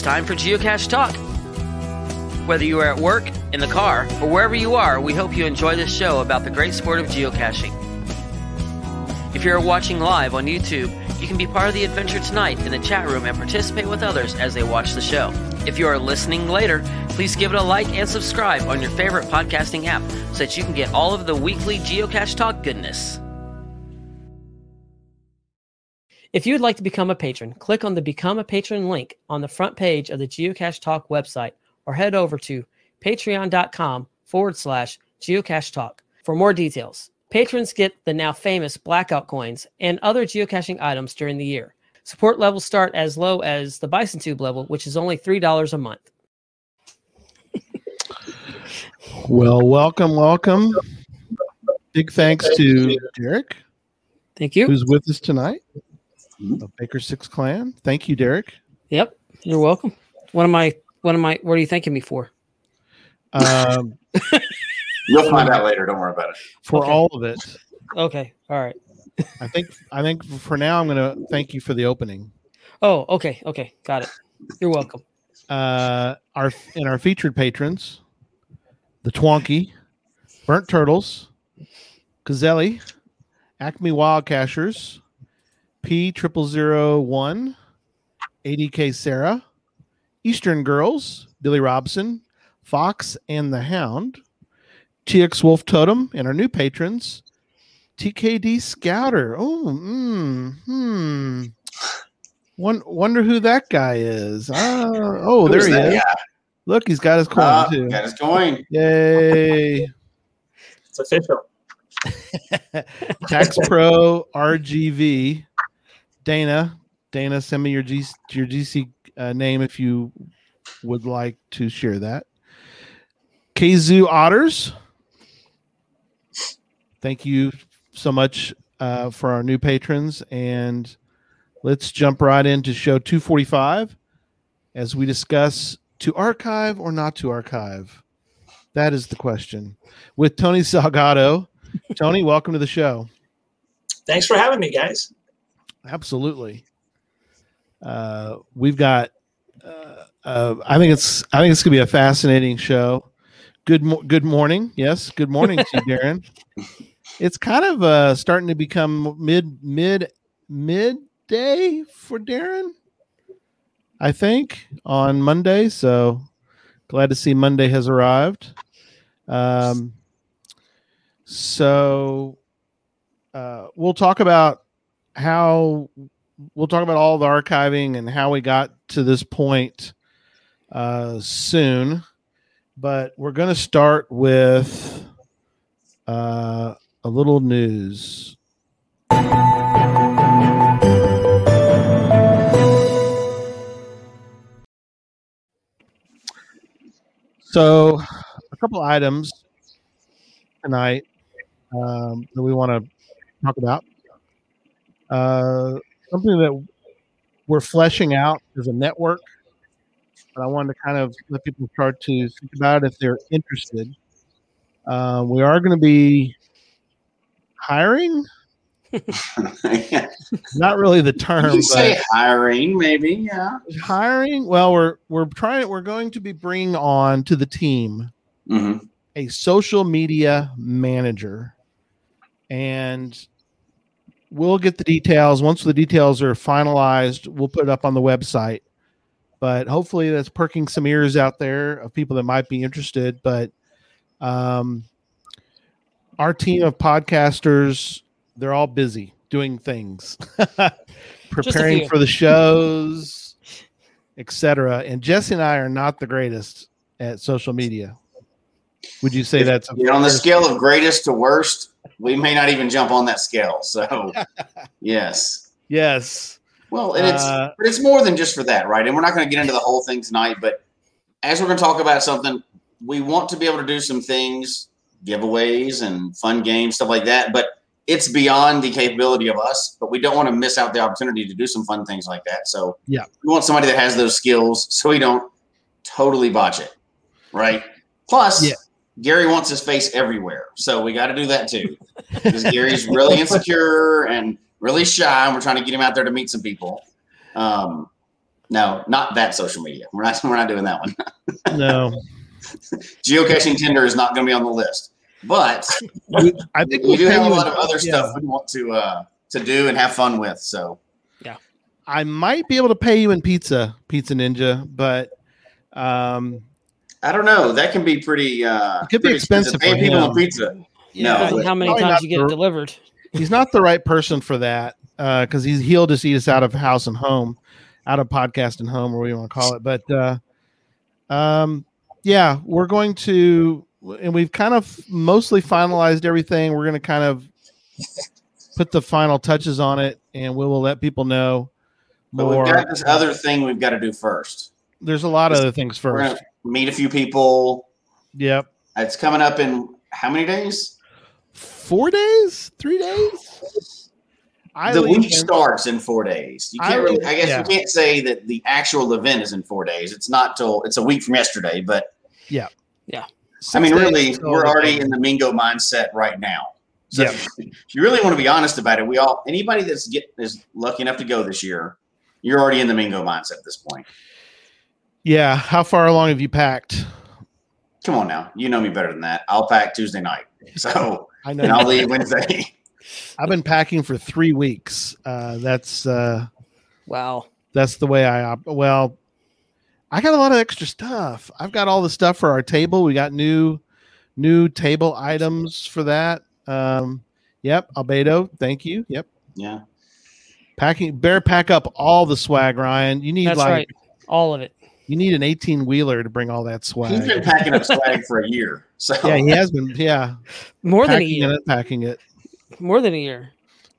It's time for Geocache Talk. Whether you are at work, in the car, or wherever you are, we hope you enjoy this show about the great sport of geocaching. If you're watching live on YouTube, you can be part of the adventure tonight in the chat room and participate with others as they watch the show. If you are listening later, please give it a like and subscribe on your favorite podcasting app so that you can get all of the weekly Geocache Talk goodness. If you would like to become a patron, click on the Become a Patron link on the front page of the Geocache Talk website or head over to patreon.com forward slash geocache talk for more details. Patrons get the now famous blackout coins and other geocaching items during the year. Support levels start as low as the Bison Tube level, which is only $3 a month. Well, welcome, welcome. Big thanks to Derek, Thank you. who's with us tonight of Baker Six Clan. Thank you, Derek. Yep, you're welcome. What am I? What am I? What are you thanking me for? Um, You'll find out later. Don't worry about it. for Okay. all of it, Okay, all right. I think I think for now I'm going to thank you for the opening. Oh, okay, okay, got it. You're welcome. Uh, our and our featured patrons, the Twonky, Burnt Turtles, Cazelli, Acme Wild Cashers, P triple zero one, ADK Sarah, Eastern Girls, Billy Robson, Fox and the Hound, TX Wolf Totem, and our new patrons, TKD Scouter. Oh, mm, hmm. One, wonder who that guy is. Ah, oh, there he that is. guy? Look, he's got his coin Ah, too. got his coin. Yay! It's official. Tax Pro RGV. Dana, Dana, send me your G, your GC uh, name if you would like to share that. Kazoo Otters. Thank you so much uh, for our new patrons, and let's jump right into show 245 as we discuss to archive or not to archive. That is the question. With Tony Salgado. Tony, welcome to the show. Thanks for having me, guys. Absolutely. Uh, we've got. Uh, uh, I think it's. I think it's gonna be a fascinating show. Good. Mo- good morning. Yes. Good morning to you, Darren. It's kind of uh, starting to become mid mid midday for Darren. I think on Monday. So glad to see Monday has arrived. Um. So uh, we'll talk about how we'll talk about all the archiving and how we got to this point uh, soon. But we're going to start with uh, a little news. So, a couple items tonight um, that we want to talk about. Uh, something that we're fleshing out as a network, but I wanted to kind of let people start to think about it if they're interested. Uh, we are going to be hiring. Not really the term, you say hiring, maybe. Yeah. hiring. Well, we're we're trying. We're going to be bringing on to the team hmm a social media manager and we'll get the details. Once the details are finalized we'll put it up on the website. But hopefully that's perking some ears out there of people that might be interested. But um, our team of podcasters they're all busy doing things preparing for the shows etc and jesse and i are not the greatest at social media. Would you say that's a You know, on the scale of greatest to worst, we may not even jump on that scale. So, yes. Yes. Well, and it's Uh, but it's more than just for that, right? And we're not going to get into the whole thing tonight, but as we're going to talk about something, we want to be able to do some things, giveaways and fun games, stuff like that. But it's beyond the capability of us. But we don't want to miss out the opportunity to do some fun things like that. So Yeah. we want somebody that has those skills, so we don't totally botch it, right? Plus, Yeah. Gary wants his face everywhere, so we got to do that too. Because Gary's really insecure and really shy, and we're trying to get him out there to meet some people. Um, No, not that social media. We're not. We're not doing that one. No, Geocaching Tinder is not going to be on the list. But We- I think we we'll do have a lot of other yeah. stuff we want to uh, to do and have fun with. So yeah, I might be able to pay you in pizza, Pizza Ninja, but um, I don't know. That can be pretty. Uh, It could be pretty expensive Paying people him. on pizza. Yeah, No, depends on but- how many times not you get the- it delivered. he's not the right person for that because he's he'll just eat us out of house and home, out of podcast and home, or what you want to call it. But uh, um, yeah, we're going to, and we've kind of mostly finalized everything. We're going to kind of put the final touches on it, and we will let people know But we've got this other thing we've got to do first. There's a lot of other things We're first. gonna meet a few people. Yep. It's coming up in how many days? Four days, three days. I the week in- starts in four days. You I can't really. I guess yeah. you can't say that the actual event is in four days. It's not till it's a week from yesterday. But yeah. Yeah. I mean, really, we're already game. in the Mingo mindset right now. So Yeah. if you really want to be honest about it, we all anybody that's get is lucky enough to go this year, you're already in the Mingo mindset at this point. Yeah. How far along have you packed? Come on now, you know me better than that. I'll pack Tuesday night, so I know. and I'll leave Wednesday. I've been packing for three weeks. Uh, that's uh, Wow. that's the way I op- well. I got a lot of extra stuff. I've got all the stuff for our table. We got new new table items for that. Um, yep, Albedo. Thank you. Yep, Yeah, packing. Bear pack up all the swag, Ryan. You need That's like right. All of it. You need an eighteen wheeler to bring all that he's swag. been packing up swag for a year. So yeah, he has been. Yeah, More than a packing year. it, packing it. More than a year.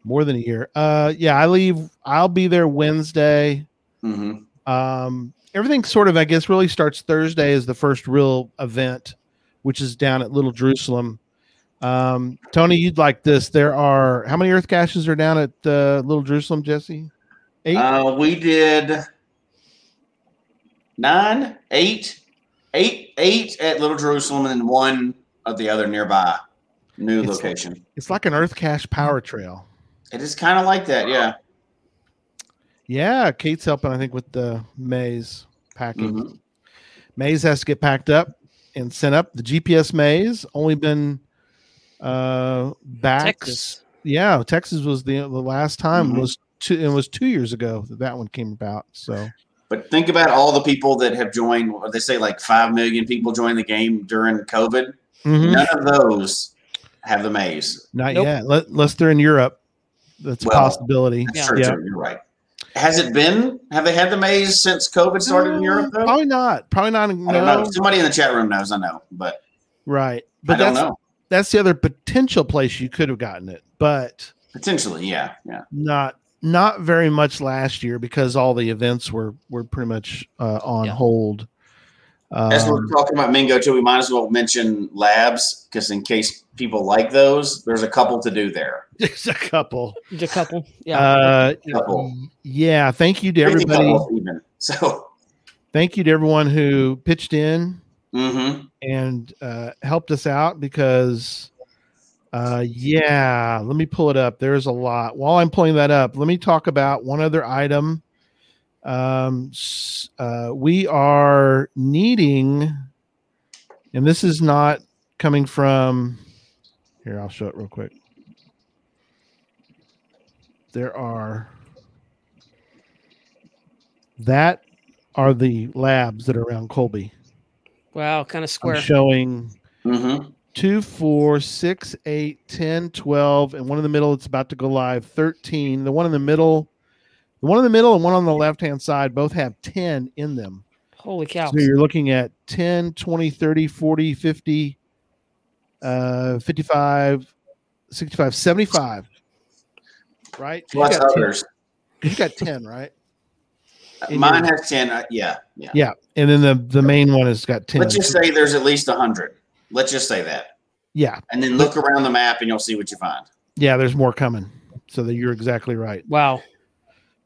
More than a year. Uh, yeah, I leave. I'll be there Wednesday. Mhm. Um, everything sort of, I guess, really starts Thursday is the first real event, which is down at Little Jerusalem. Um, Tony, you'd like this. There are how many Earth caches are down at uh, Little Jerusalem, Jesse? Eight. Uh, we did nine, eight, eight, eight at Little Jerusalem, and then one of the other nearby new It's- location. it's like an Earth cache power trail. It is kind of like that, yeah. Yeah, Kate's helping, I think, with the maze packing. Mhm. Maze has to get packed up and sent up. The GPS maze only been uh back. Texas. Yeah, Texas was the the last time Mhm. was two. It was two years ago that that one came about. So But think about all the people that have joined. What they say, like five million people joined the game during COVID. Mhm. None of those have the maze. not Nope. yet. Let, unless they're in Europe, that's a possibility. That's Yeah. true, Yeah. too. You're right. Has it been? Have they had the maze since COVID started in Europe? Though Probably not. Probably not. I don't no. know. Somebody in the chat room knows. I know, but Right, I but don't that's know. that's the other potential place you could have gotten it, but Potentially, yeah, yeah. not not very much last year because all the events were were pretty much uh, on Yeah. hold. As we're Um, talking about Mingo too, we might as well mention labs because in case people like those, there's a couple to do there. there's a couple. Just a couple. Yeah. Uh, Couple. yeah, thank you to everybody. even. So, Thank you to everyone who pitched in mhm. and uh, helped us out because, uh, yeah, let me pull it up. There's a lot. While I'm pulling that up, let me talk about one other item. Um, uh, we are needing, and this is not coming from here. I'll show it real quick. There are that are the labs that are around Colby. wow. Kind of square. I'm showing Mhm. Two, four, six, eight, 10, 12, and one in the middle. It's about to go live. 13. The one in the middle, the one in the middle and one on the left hand side both have 10 in them. Holy cow. So you're looking at 10, 20, 30, 40, 50, uh, 55, 65, 75. Right? You Plus got 10, others. you got 10, right? In Mine your- has ten. Uh, yeah, yeah. Yeah. And then the, the main one has got 10. Let's just say there's at least a hundred. Let's just say that, yeah. and then look around the map and you'll see what you find. Yeah. There's more coming. So that you're exactly right. Wow.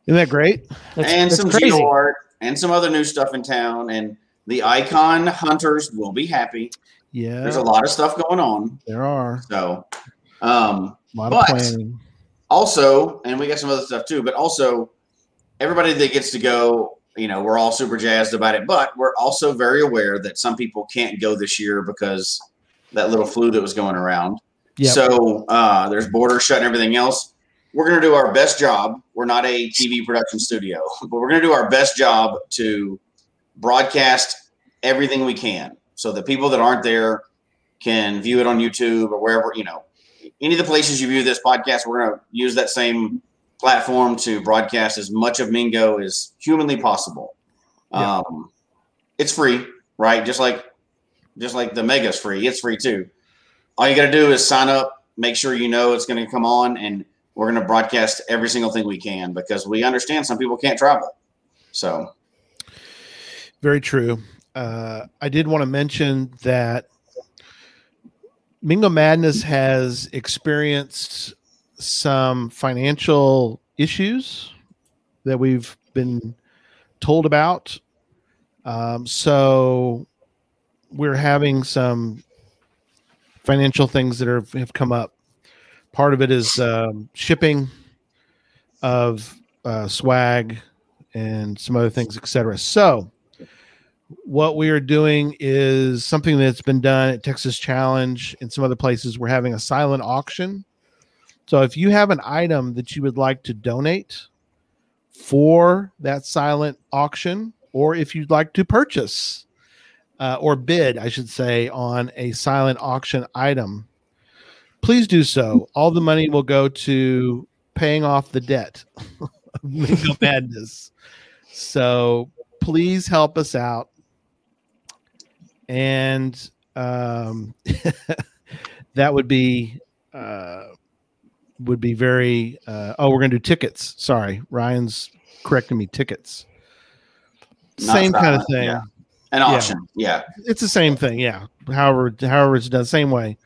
Isn't that great? That's, and that's some crazy. geo art and some other new stuff in town. And the icon hunters will be happy. Yeah. There's a lot of stuff going on. There are So, um, a lot But- of planning. also, and we got some other stuff too, but also everybody that gets to go you know, we're all super jazzed about it, but we're also very aware that some people can't go this year because that little flu that was going around. Yep. So uh, there's borders shut and everything else. We're going to do our best job. We're not a TV production studio, but we're going to do our best job to broadcast everything we can so the people that aren't there can view it on YouTube or wherever, you know, any of the places you view this podcast, we're going to use that same platform to broadcast as much of Mingo as humanly possible. Yeah. Um, it's free, right? Just like, just like the Mega's free. It's free too. All you got to do is sign up, make sure you know it's going to come on, and we're going to broadcast every single thing we can because we understand some people can't travel. So Very true. Uh, I did want to mention that Mingo Madness has experienced some financial issues that we've been told about. Um, so we're having some financial things that are, have come up. Part of it is um, shipping of uh, swag and some other things, etc. So what we are doing is something that's been done at Texas Challenge and some other places. We're having a silent auction. So if you have an item that you would like to donate for that silent auction, or if you'd like to purchase uh, or bid, I should say, on a silent auction item, please do so. All the money will go to paying off the debt of Mingo Madness. So please help us out. And um, that would be uh, would be very. Uh, oh, we're gonna do tickets. Sorry, Ryan's correcting me. Tickets. Not Same kind of thing. yeah. an option. Yeah. It's the same thing. Yeah. However, however it's done, same way.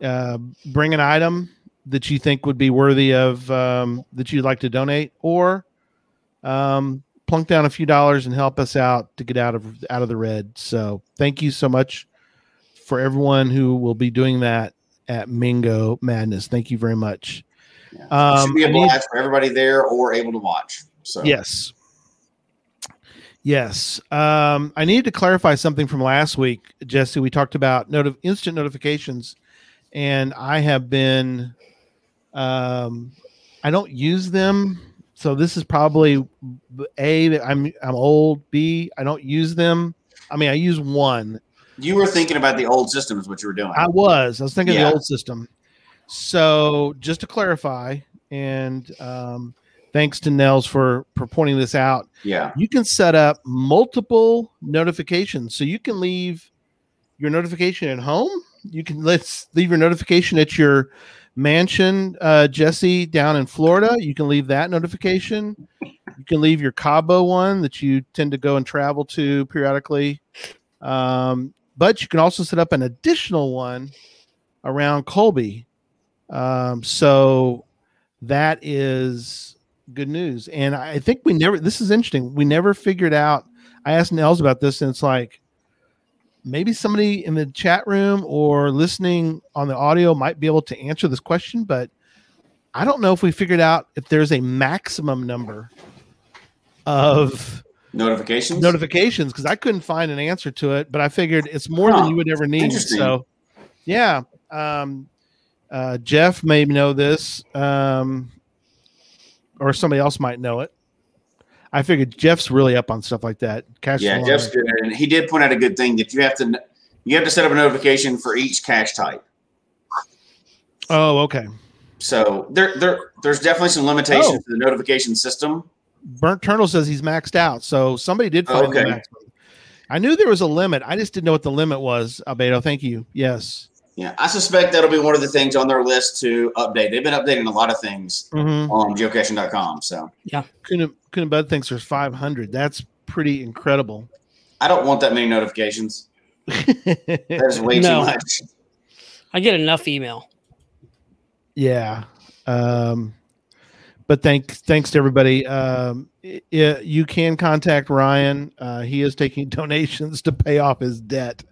Uh, bring an item that you think would be worthy of um, that you'd like to donate, or um, plunk down a few dollars and help us out to get out of out of the red. So thank you so much for everyone who will be doing that at Mingo Madness. Thank you very much. yeah. Um, Should be a need- blast for everybody there or able to watch. So Yes. Yes. Um, I needed to clarify something from last week, Jesse. We talked about noti- instant notifications, and I have been, um, I don't use them. So this is probably a that I'm I'm old. B I don't use them. I mean I use one. You were thinking about the old system is what you were doing. I was. I was thinking of Yeah. the old system. So just to clarify, and um, thanks to Nels for for pointing this out. yeah. you can set up multiple notifications so you can leave your notification at home you can let's leave your notification at your mansion uh, jesse down in florida you can leave that notification you can leave your cabo one that you tend to go and travel to periodically um, but you can also set up an additional one around colby um, so that is good news. And I think we never, this is interesting. We never figured out. I asked Nels about this, and it's like maybe somebody in the chat room or listening on the audio might be able to answer this question, but I don't know if we figured out if there's a maximum number of Notifications. notifications because I couldn't find an answer to it, but I figured it's more than you would ever need. So, yeah. Um, uh, Jeff may know this, um, or somebody else might know it. I figured Jeff's really up on stuff like that. Cash yeah, flow. Jeff's good. And he did point out a good thing that you have to you have to set up a notification for each cache type. Oh, okay. So there there there's definitely some limitations Oh. to the notification system. Burnt Turtle says he's maxed out, so somebody did find the Okay. maximum. I knew there was a limit. I just didn't know what the limit was. Albedo, thank you. Yes. Yeah, I suspect that'll be one of the things on their list to update. They've been updating a lot of things Mm-hmm. on geocaching.com. So yeah. Kuna Kuna Bud thinks there's 500. That's pretty incredible. I don't want that many notifications. That is way No. too much. I get enough email. yeah. Um, but thanks thanks to everybody. Um, i- i- you can contact Ryan. Uh, he is taking donations to pay off his debt,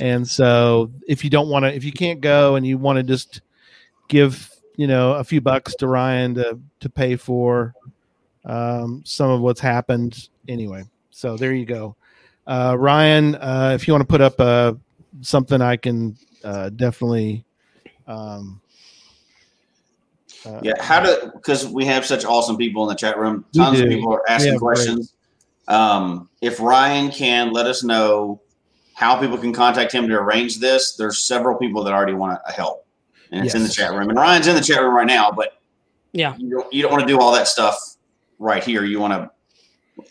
and so if you don't want to, if you can't go and you want to just give you know a few bucks to Ryan to to pay for um, some of what's happened, anyway, So there you go. Uh, Ryan, uh, if you want to put up uh, something, I can uh, definitely. Um, uh, Yeah, how to because we have such awesome people in the chat room. We Tons of people are asking Yeah, great. questions. Um, if Ryan can let us know how people can contact him to arrange this, there's several people that already want to help, and it's in the chat room. And Ryan's in the chat room right now, but Yeah. you don't, you don't want to do all that stuff right here. You want to.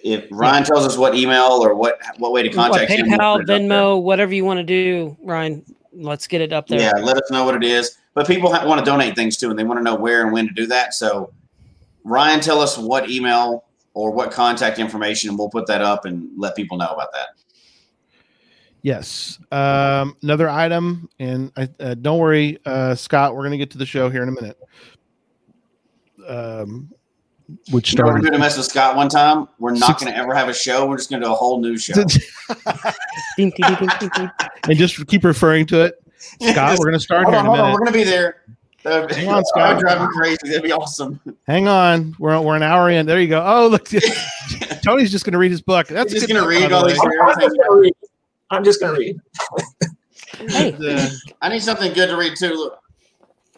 If Ryan tells us what email or what what way to What, contact him, we'll PayPal, put it up there. Venmo, whatever you want to do, Ryan. Let's get it up there. Yeah, let us know what it is. But people ha- want to donate things too, and they want to know where and when to do that. So, Ryan, tell us what email or what contact information, and we'll put that up and let people know about that. Yes. Um, another item, and I, uh, don't worry, uh, Scott. We're going to get to the show here in a minute. Um, which You know we're going to mess with Scott one time? We're not going to ever have a show. We're just going to do a whole new show. And just keep referring to it. Scott, we're going to start hold here on, in a hold on. We're going to be there. Uh, Hang on, Scott. I'm driving crazy. That'd be awesome. Hang on, we're we're an hour in. There you go. Oh, look, Tony's just going to read his book. That's He's just going to book, read all way. these. I'm just gonna read. I'm just gonna read. Hey, Uh, I need something good to read too. Look,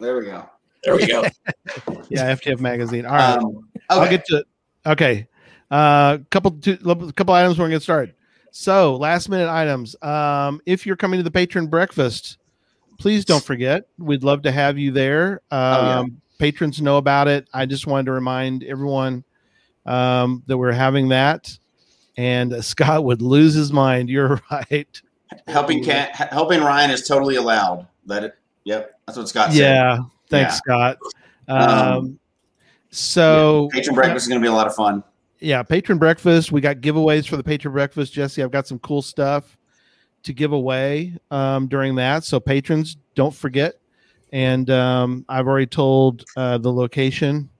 there we go. There we go. yeah, FTF magazine. All right, Um, I'll okay. get to. Okay, uh, couple two, couple items. We're going to get started. So, last minute items. Um, if you're coming to the patron breakfast, please don't forget. We'd love to have you there. Um, yeah. Patrons know about it. I just wanted to remind everyone um, that we're having that. And uh, Scott would lose his mind. You're right. helping cat helping Ryan is totally allowed. Let it. Yep, that's what Scott said. Yeah. Thanks, Scott. Um, Um, so Patron breakfast is going to be a lot of fun. yeah, patron breakfast. We got giveaways for the patron breakfast, Jesse. I've got some cool stuff to give away um, during that. So patrons, don't forget. And um, I've already told uh, the location,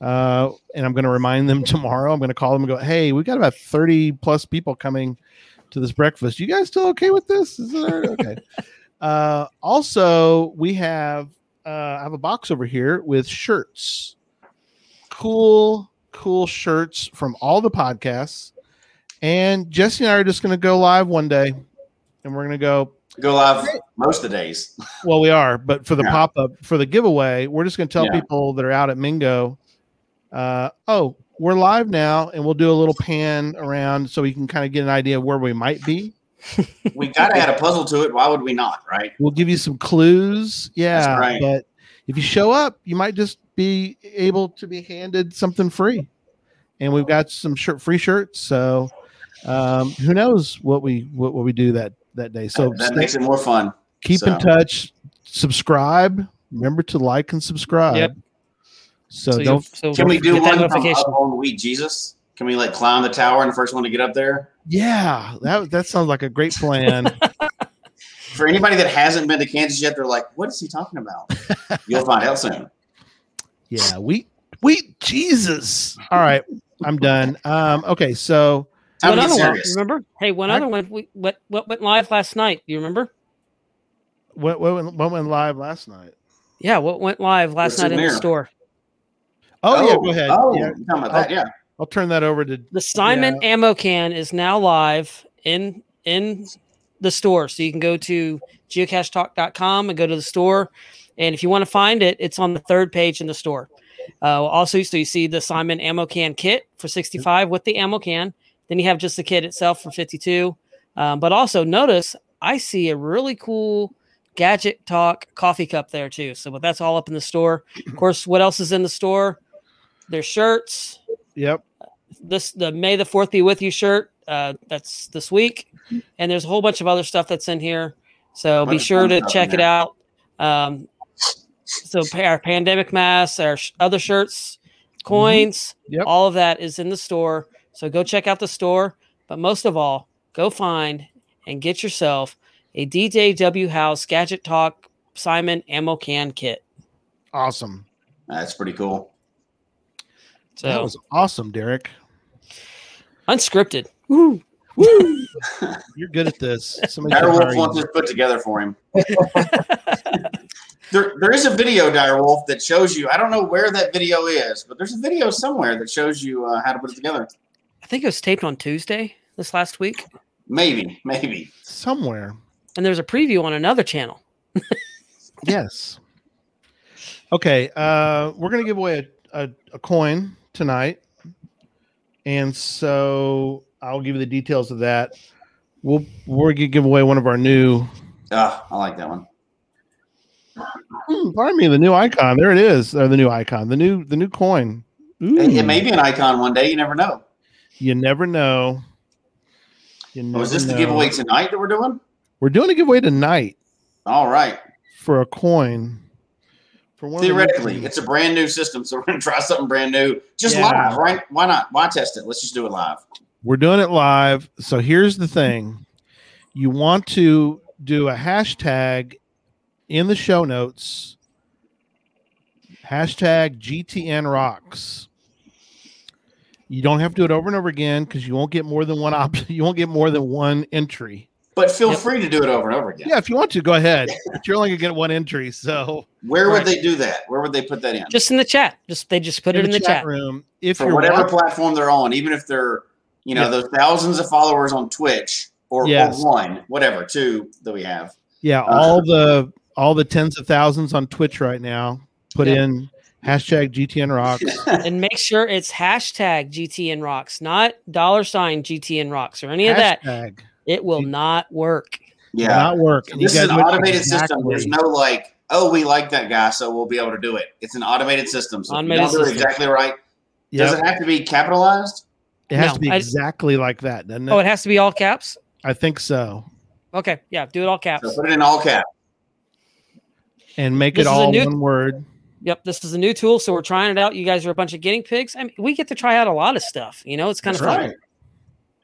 uh, and I'm going to remind them tomorrow. I'm going to call them and go, "Hey, we got about 30 plus people coming to this breakfast. You guys still okay with this? Is it okay?" uh, also, we have uh, I have a box over here with shirts, cool, cool shirts from all the podcasts. And Jesse and I are just going to go live one day, and we're going to go. Go live most of the days. Well, we are, but for the Yeah. pop up for the giveaway, we're just going to tell Yeah. people that are out at Mingo, uh, oh, we're live now, and we'll do a little pan around so we can kind of get an idea of where we might be. We got to add a puzzle to it. Why would we not? Right? We'll give you some clues, yeah. right. But if you show up, you might just be able to be handed something free, and we've got some shirt free shirts. So um, who knows what we what, what we do that that day? So that stay- makes it more fun. keep in touch, subscribe. Remember to like and subscribe. Yep. So, so, don't. so Can we do one from notification. up on Wheat Jesus? Can we like climb the tower and the first one to get up there? Yeah, that that sounds like a great plan. For anybody that hasn't been to Kansas yet, they're like, "What is he talking about?" You'll find out soon. yeah, we we Jesus. All right, I'm done. Um, okay, so Time One other one, remember? Hey, one I- other one. We, what what went live last night? Do you remember? what what went, what went live last night? Yeah, what went live last What's night in in the store? Oh, yeah, go ahead. Oh, yeah, you're talking that? Yeah. I'll turn that over to The Simon ammo can is now live in in the store. So you can go to geocachetalk.com and go to the store. And if you want to find it, it's on the third page in the store. Uh, also, so you see the Simon ammo can kit for 65 with the ammo can. Then you have just the kit itself for 52. Um, but also notice I see a really cool gadget talk coffee cup there too. So but that's all up in the store. Of course, what else is in the store? There's shirts, Yep. this the May the Fourth be with you shirt. Uh, that's this week, and there's a whole bunch of other stuff that's in here. So be sure to check it out. Um, so our pandemic masks, our sh- other shirts, coins, Yep. all of that is in the store. So go check out the store. But most of all, go find and get yourself a DJW House Gadget Talk Simon Ammo Can Kit. Awesome. That's pretty cool. So That was awesome, Derek. unscripted. Woo! You're good at this. Somebody should Direwolf wants this put together for him. there, there is a video, Direwolf, that shows you. I don't know where that video is, but there's a video somewhere that shows you uh, how to put it together. I think it was taped on Tuesday this last week, Maybe, maybe. Somewhere. and there's a preview on another channel. Yes. Okay. Uh, we're gonna give away a, a, a coin tonight, and so I'll give you the details of that. We'll we're gonna give away one of our new. Ah, I like that one. Hmm, pardon me, the new icon. There it is. Or the new icon. The new the new coin. It, it may be an icon one day. You never know. You never know. You Oh, is never this the giveaway tonight that we're doing? We're doing a giveaway tonight All right. for a coin. For one of the new Theoretically, it's a brand new system, so we're gonna try something brand new. Just Yeah. live, right? Why not? Why test it? Let's just do it live. We're doing it live. So here's the thing you want to do a hashtag in the show notes hashtag GTN rocks. You don't have to do it over and over again because you won't get more than one option. You won't get more than one entry. But feel Yep. free to do it over and over again. Yeah, if you want to, go ahead. But you're only gonna get one entry. So Where would Right. they do that? Where would they put that in? Just in the chat. Just they just put it in the chat. room, if For you're whatever watching, platform they're on, even if they're, you know, Yeah. those thousands of followers on Twitch or, Yes. or one, whatever, two that we have. yeah, Uh, all the all the tens of thousands on Twitch right now, put Yep. in hashtag GTN rocks. and make sure it's hashtag GTN rocks, not dollar sign GTN rocks or any of that. It will not work. Yeah. It will not work. And you This is an do it automated system. There's no like, oh, we like that guy, so we'll be able to do it. It's an automated system. So if you Automated don't do it system. exactly right. Yep. Does it have to be capitalized? It has No, to be I- exactly like that, doesn't it? Oh, it has to be all caps. I think so. Okay, yeah, do it all So caps. put it in all caps. And make This it is a all new- one word. Yep, this is a new tool, so we're trying it out. You guys are a bunch of guinea pigs. I mean, we get to try out a lot of stuff. You know, it's kind of fun. right.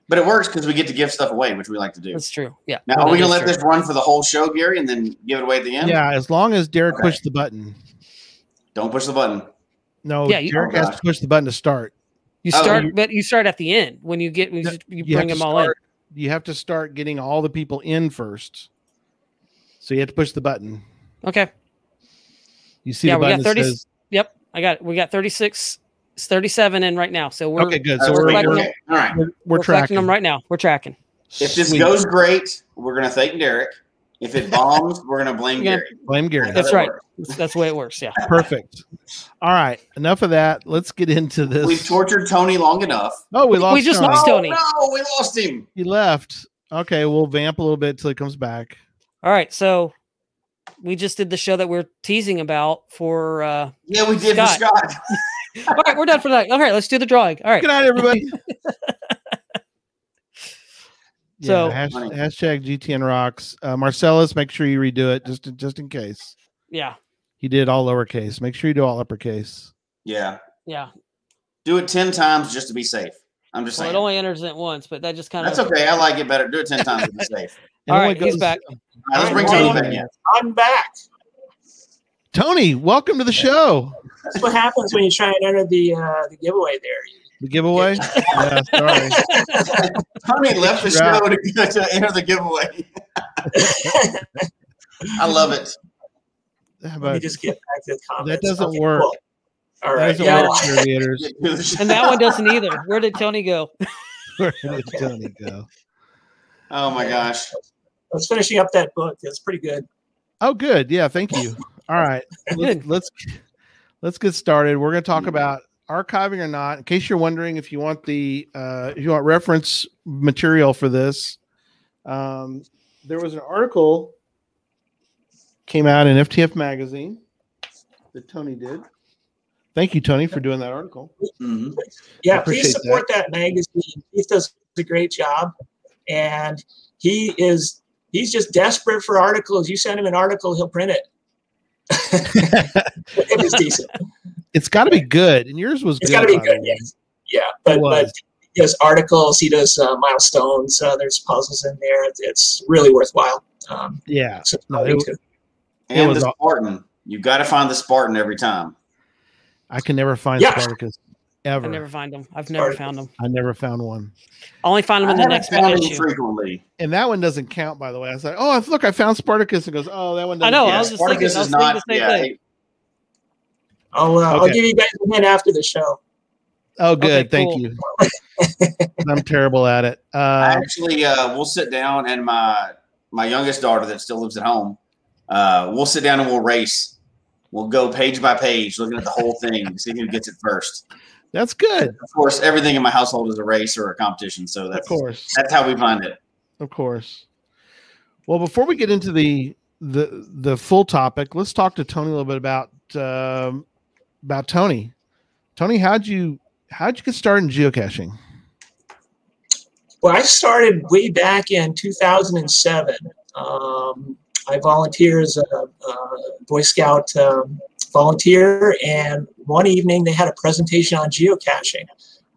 But it works because we get to give stuff away, which we like to do. That's true. Yeah. Now, No, are we gonna let true. this run for the whole show, Gary, and then give it away at the end? Yeah, as long as Derek Okay. pushed the button. Don't push the button. No, Yeah, you- Derek Oh, has to push the button to start. You Oh, start, you- but you start at the end when you get when you, No, you You bring have them all in. You have to start getting all the people in first. So you have to push the button. Okay. You see Yeah, the we got button 30 says, Yep. I got it. We got 36, it's 37 in right now. So we're, okay, good. So we're we're, we're, them. okay. All right. we're, we're we're tracking them right now. We're tracking. If this Sweet. goes great, we're gonna thank Derek. If it bombs, we're gonna blame Yeah. Gary. blame Gary. How That's right. works. That's, that's the way it works. Yeah. Perfect. All right, enough of that. Let's get into this. We've tortured Tony long enough. No, we lost. we just Tony. lost- Oh Tony. no, we lost him. He left. Okay, we'll vamp a little bit till he comes back. All right. So we just did the show that we're teasing about for. uh Yeah, we did Scott. for Scott. All right. We're done for that. All right. Let's do the drawing. All right. Good night, everybody. So- yeah, hash, hashtag GTN rocks. Uh, Marcellus, make sure you redo it just just in case. Yeah. He did all lowercase. Make sure you do all uppercase. Yeah, Yeah. do it ten times just to be safe. I'm just Well, saying. it only enters it once, but that just kind of That's okay. I like it better. Do it ten times to be safe. It All only right, he's back. Let's bring Tony back in. I'm back. Tony, welcome to the show. That's what happens when you try and enter the uh, the giveaway there. The giveaway. yeah, sorry. Tony left the show to, to enter the giveaway. I love it. How Let me just get back to the comments. That doesn't Okay, work. cool. All that doesn't Yeah. work, cheerleaders. And that one doesn't either. Where did Tony go? Where did Tony go? Oh my gosh. I was finishing up that book. It's pretty good. Oh, good. Yeah, thank you. All right, let's let's, let's get started. We're going to talk about archiving or not. In case you're wondering if you want the uh, if you want reference material for this, um, there was an article came out in FTF magazine that Tony did. Thank you, Tony, for doing that article. Mhm. Yeah, appreciate please support that. magazine. Keith does a great job, and he is he's just desperate for articles. You send him an article, he'll print it. it was decent. It's got to be good, and yours was It's good. got to be good. way. Yes. Yeah, but was. but he does articles. He does uh, milestones. Uh, there's puzzles in there. It's, it's really worthwhile. Um, Yeah, so No, it was- to- And was the all- Spartan. You've got to find the Spartan every time. I can never find Yeah. Spartacus I never find them. I've never Spartacus. found them. I never found one. I only find them in I the next found them issue. frequently. And that one doesn't count, by the way. I was like, oh, look, I found Spartacus. And goes, oh, that one doesn't I know, count. I was just thinking- Spartacus I was is thinking not. the same Yeah, thing. I'll uh, I'll give you guys a hint after the show. Oh, good. Okay, Thank cool. you. I'm terrible at it. I Uh, actually, uh, we'll sit down and my my youngest daughter that still lives at home, uh, we'll sit down and we'll race. We'll go page by page, looking at the whole thing, see who gets it first. That's good. Of course, everything in my household is a race or a competition, so Of that's course. that's how we find it. Of course. Well, before we get into the the the full topic, let's talk to Tony a little bit about um, about Tony. Tony, how'd you how'd you get started in geocaching? Well, I started way back in 2007. Um, I volunteer as a, a Boy Scout um, volunteer, and one evening they had a presentation on geocaching,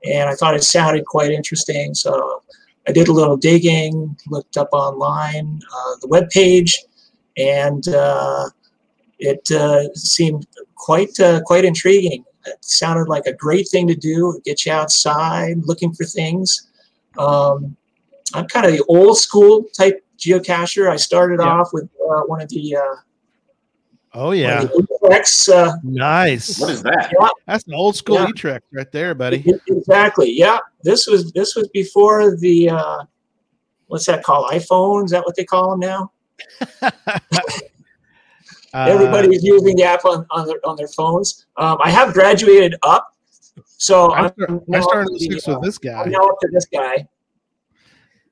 and I thought it sounded quite interesting. So I did a little digging, looked up online uh, the web page, and uh, it uh, seemed quite uh, quite intriguing. It sounded like a great thing to do. Get you outside, looking for things. Um, I'm kind of the old school type geocacher. I started Yeah. off with uh, one of the uh, Oh yeah, one eTrexes, uh, nice. What is that? That's an old school Yeah. eTrex right there, buddy. exactly. Yeah, this was this was before the uh, what's that called? iPhone? Is that what they call them now? Uh, Everybody's using the app on, on their on their phones. Um, I have graduated up, so I, I'm start- I now started up to the, six uh, with this guy. I'm now up to this guy.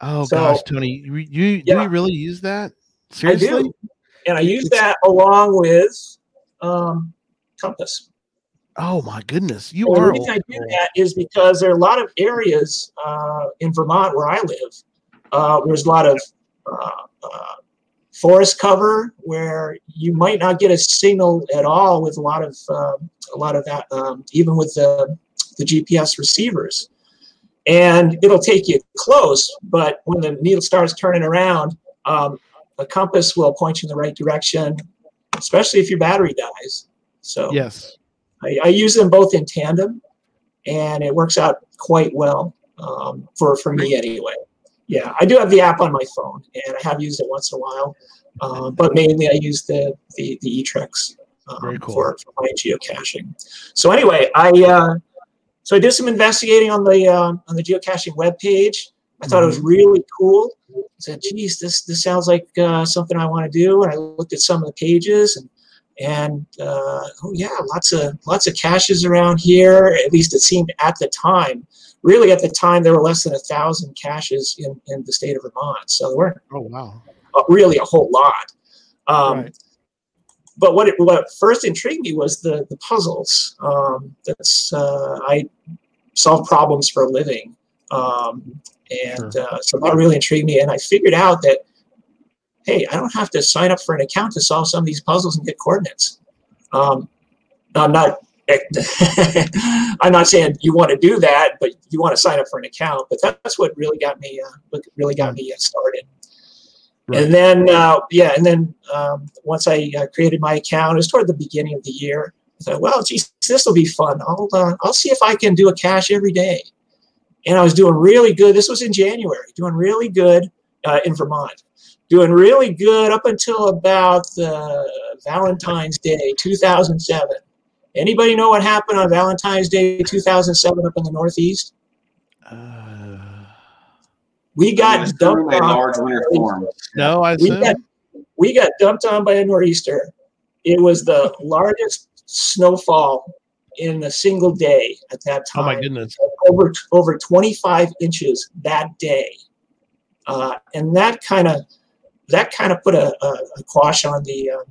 Oh so- gosh, Tony, you, you do Yeah. you really use that? I Seriously? do, and I use that along with um, Compass. Oh my goodness, you And the are. reason I do that is because there are a lot of areas uh, in Vermont where I live. Uh, there's a lot of uh, uh, forest cover where you might not get a signal at all with a lot of um, a lot of that, um, even with the the GPS receivers. And it'll take you close, but when the needle starts turning around, um, a compass will point you in the right direction, especially if your battery dies. So Yes. I, I use them both in tandem, and it works out quite well um, for for me anyway. Yeah, I do have the app on my phone, and I have used it once in a while, uh, but mainly I use the the the eTrex um, cool. for, for my geocaching. So anyway, I uh, so I did some investigating on the uh, on the geocaching webpage. I thought it was really cool. I said, "Geez, this this sounds like uh, something I want to do." And I looked at some of the pages, and and uh, oh yeah, lots of lots of caches around here. At least it seemed at the time. Really, at the time, there were less than a thousand caches in, in the state of Vermont, so there weren't Oh wow. really a whole lot. Um, Right. But what it, what first intrigued me was the the puzzles. Um, that's uh, I solve problems for a living, um, and uh, so that really intrigued me. And I figured out that hey, I don't have to sign up for an account to solve some of these puzzles and get coordinates. Um, I'm not. I'm not saying you want to do that, but you want to sign up for an account. But that's what really got me. Uh, what really got me uh, started. Right. And then, uh, yeah, and then um, once I uh, created my account, it was toward the beginning of the year. I thought, well, geez, this will be fun. I'll uh, I'll see if I can do a cache every day. And I was doing really good. This was in January, doing really good uh, in Vermont, doing really good up until about the Valentine's Day 2007. Anybody know what happened on Valentine's Day 2007 up in the Northeast? Uh, We got dumped on. large winter storm. no, I We got, we got dumped on by a nor'easter. It was the largest snowfall in a single day at that time. oh my goodness. Over over 25 inches that day, uh, and that kind of that kind of put a, a, a quash on the um,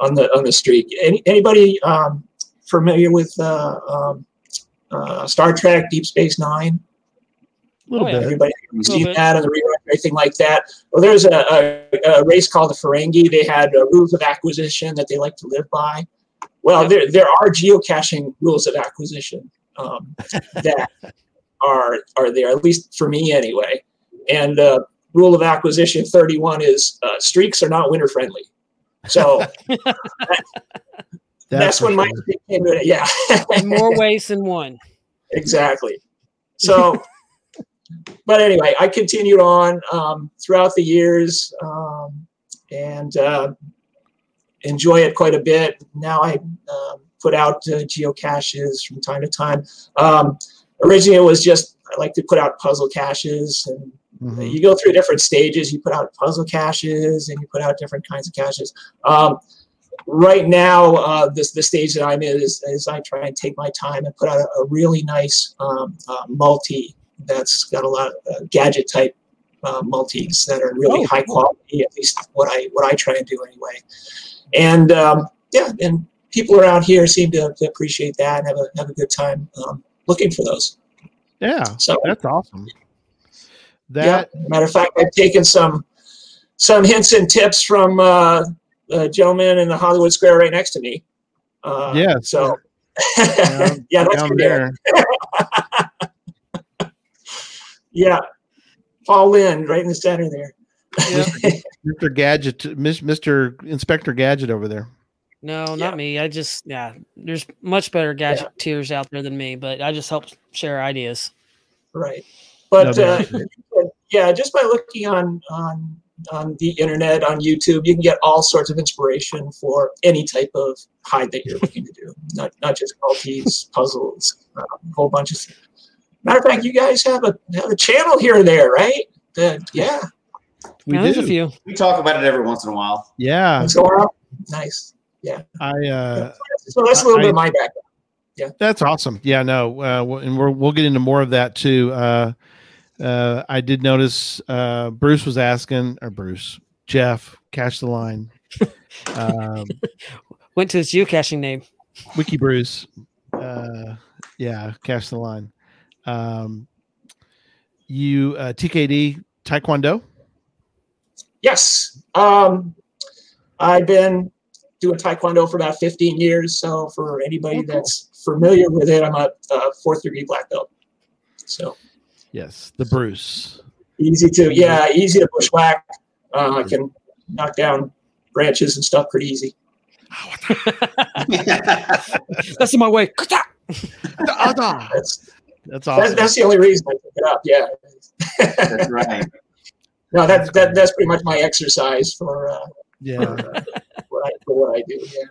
on the on the streak. Any, anybody um, familiar with uh, um, uh, Star Trek: Deep Space Nine? A little Oh, bit. Everybody Little seen bit. that and the rewrite, everything like that. Well, there's a, a, a race called the Ferengi. They had uh, rules of acquisition that they like to live by. Well, there there are geocaching rules of acquisition um, that are are there at least for me anyway. And uh, rule of acquisition 31 is uh, streaks are not winter friendly. So that's, for when my sure. streak came in. Yeah. In more ways than one. exactly. So, but anyway, I continued on um, throughout the years um, and uh, enjoy it quite a bit. Now I um, put out uh, geocaches from time to time. Um, originally it was just I like to put out puzzle caches and Mhm. you go through different stages. You put out puzzle caches and you put out different kinds of caches. Um, right now, uh, this the stage that I'm in is, is I try and take my time and put out a, a really nice um, uh, multi that's got a lot of uh, gadget type uh, multis that are really Oh, high quality. At least what I what I try and do anyway. And um, yeah, and people around here seem to, to appreciate that and have a have a good time um, looking for those. Yeah, So that's awesome. yeah. That Matter of fact, I've taken some some hints and tips from uh, a gentleman in the Hollywood Square right next to me. Uh, Yeah, So. down- yeah, that's down there. there. Yeah, Paul Lynde, right in the center there. Mr. Gadget, Mr. Inspector Gadget over there. No, Yeah. not me. I just yeah. There's much better gadgeteers out there than me, but I just help share ideas. right. But No, uh, yeah, just by looking on on on the internet on YouTube, you can get all sorts of inspiration for any type of hide that you're looking to do. Not not just multis, puzzles, uh, a whole bunch of. Matter of fact, you guys have a have a channel here and there, right? Uh, yeah. We Yeah, there's do. a few. We talk about it every once in a while. Yeah, So uh, nice. I. uh So that's a little I- bit of my background. Yeah. That's awesome. Yeah, no, uh, we'll- and we're, we'll get into more of that too. Uh, uh, I did notice uh, Bruce was asking, or Bruce, Jeff, catch the line. um, Went to his geocaching name. Wiki Bruce, uh, yeah, catch the line. Um, you uh, TKD Taekwondo. Yes. Um, I've been doing Taekwondo for about 15 years. So for anybody Oh, cool. that's familiar with it, I'm a, uh fourth degree black belt. So Yes, the Bruce. easy to, yeah, easy to bushwhack. Uh, I can knock down branches and stuff pretty easy. That's in my way. That's That's that, that's the only reason I pick it up. Yeah. That's right. No, that, that that's pretty much my exercise for, uh, yeah. for, uh, what I for what I do. Yeah.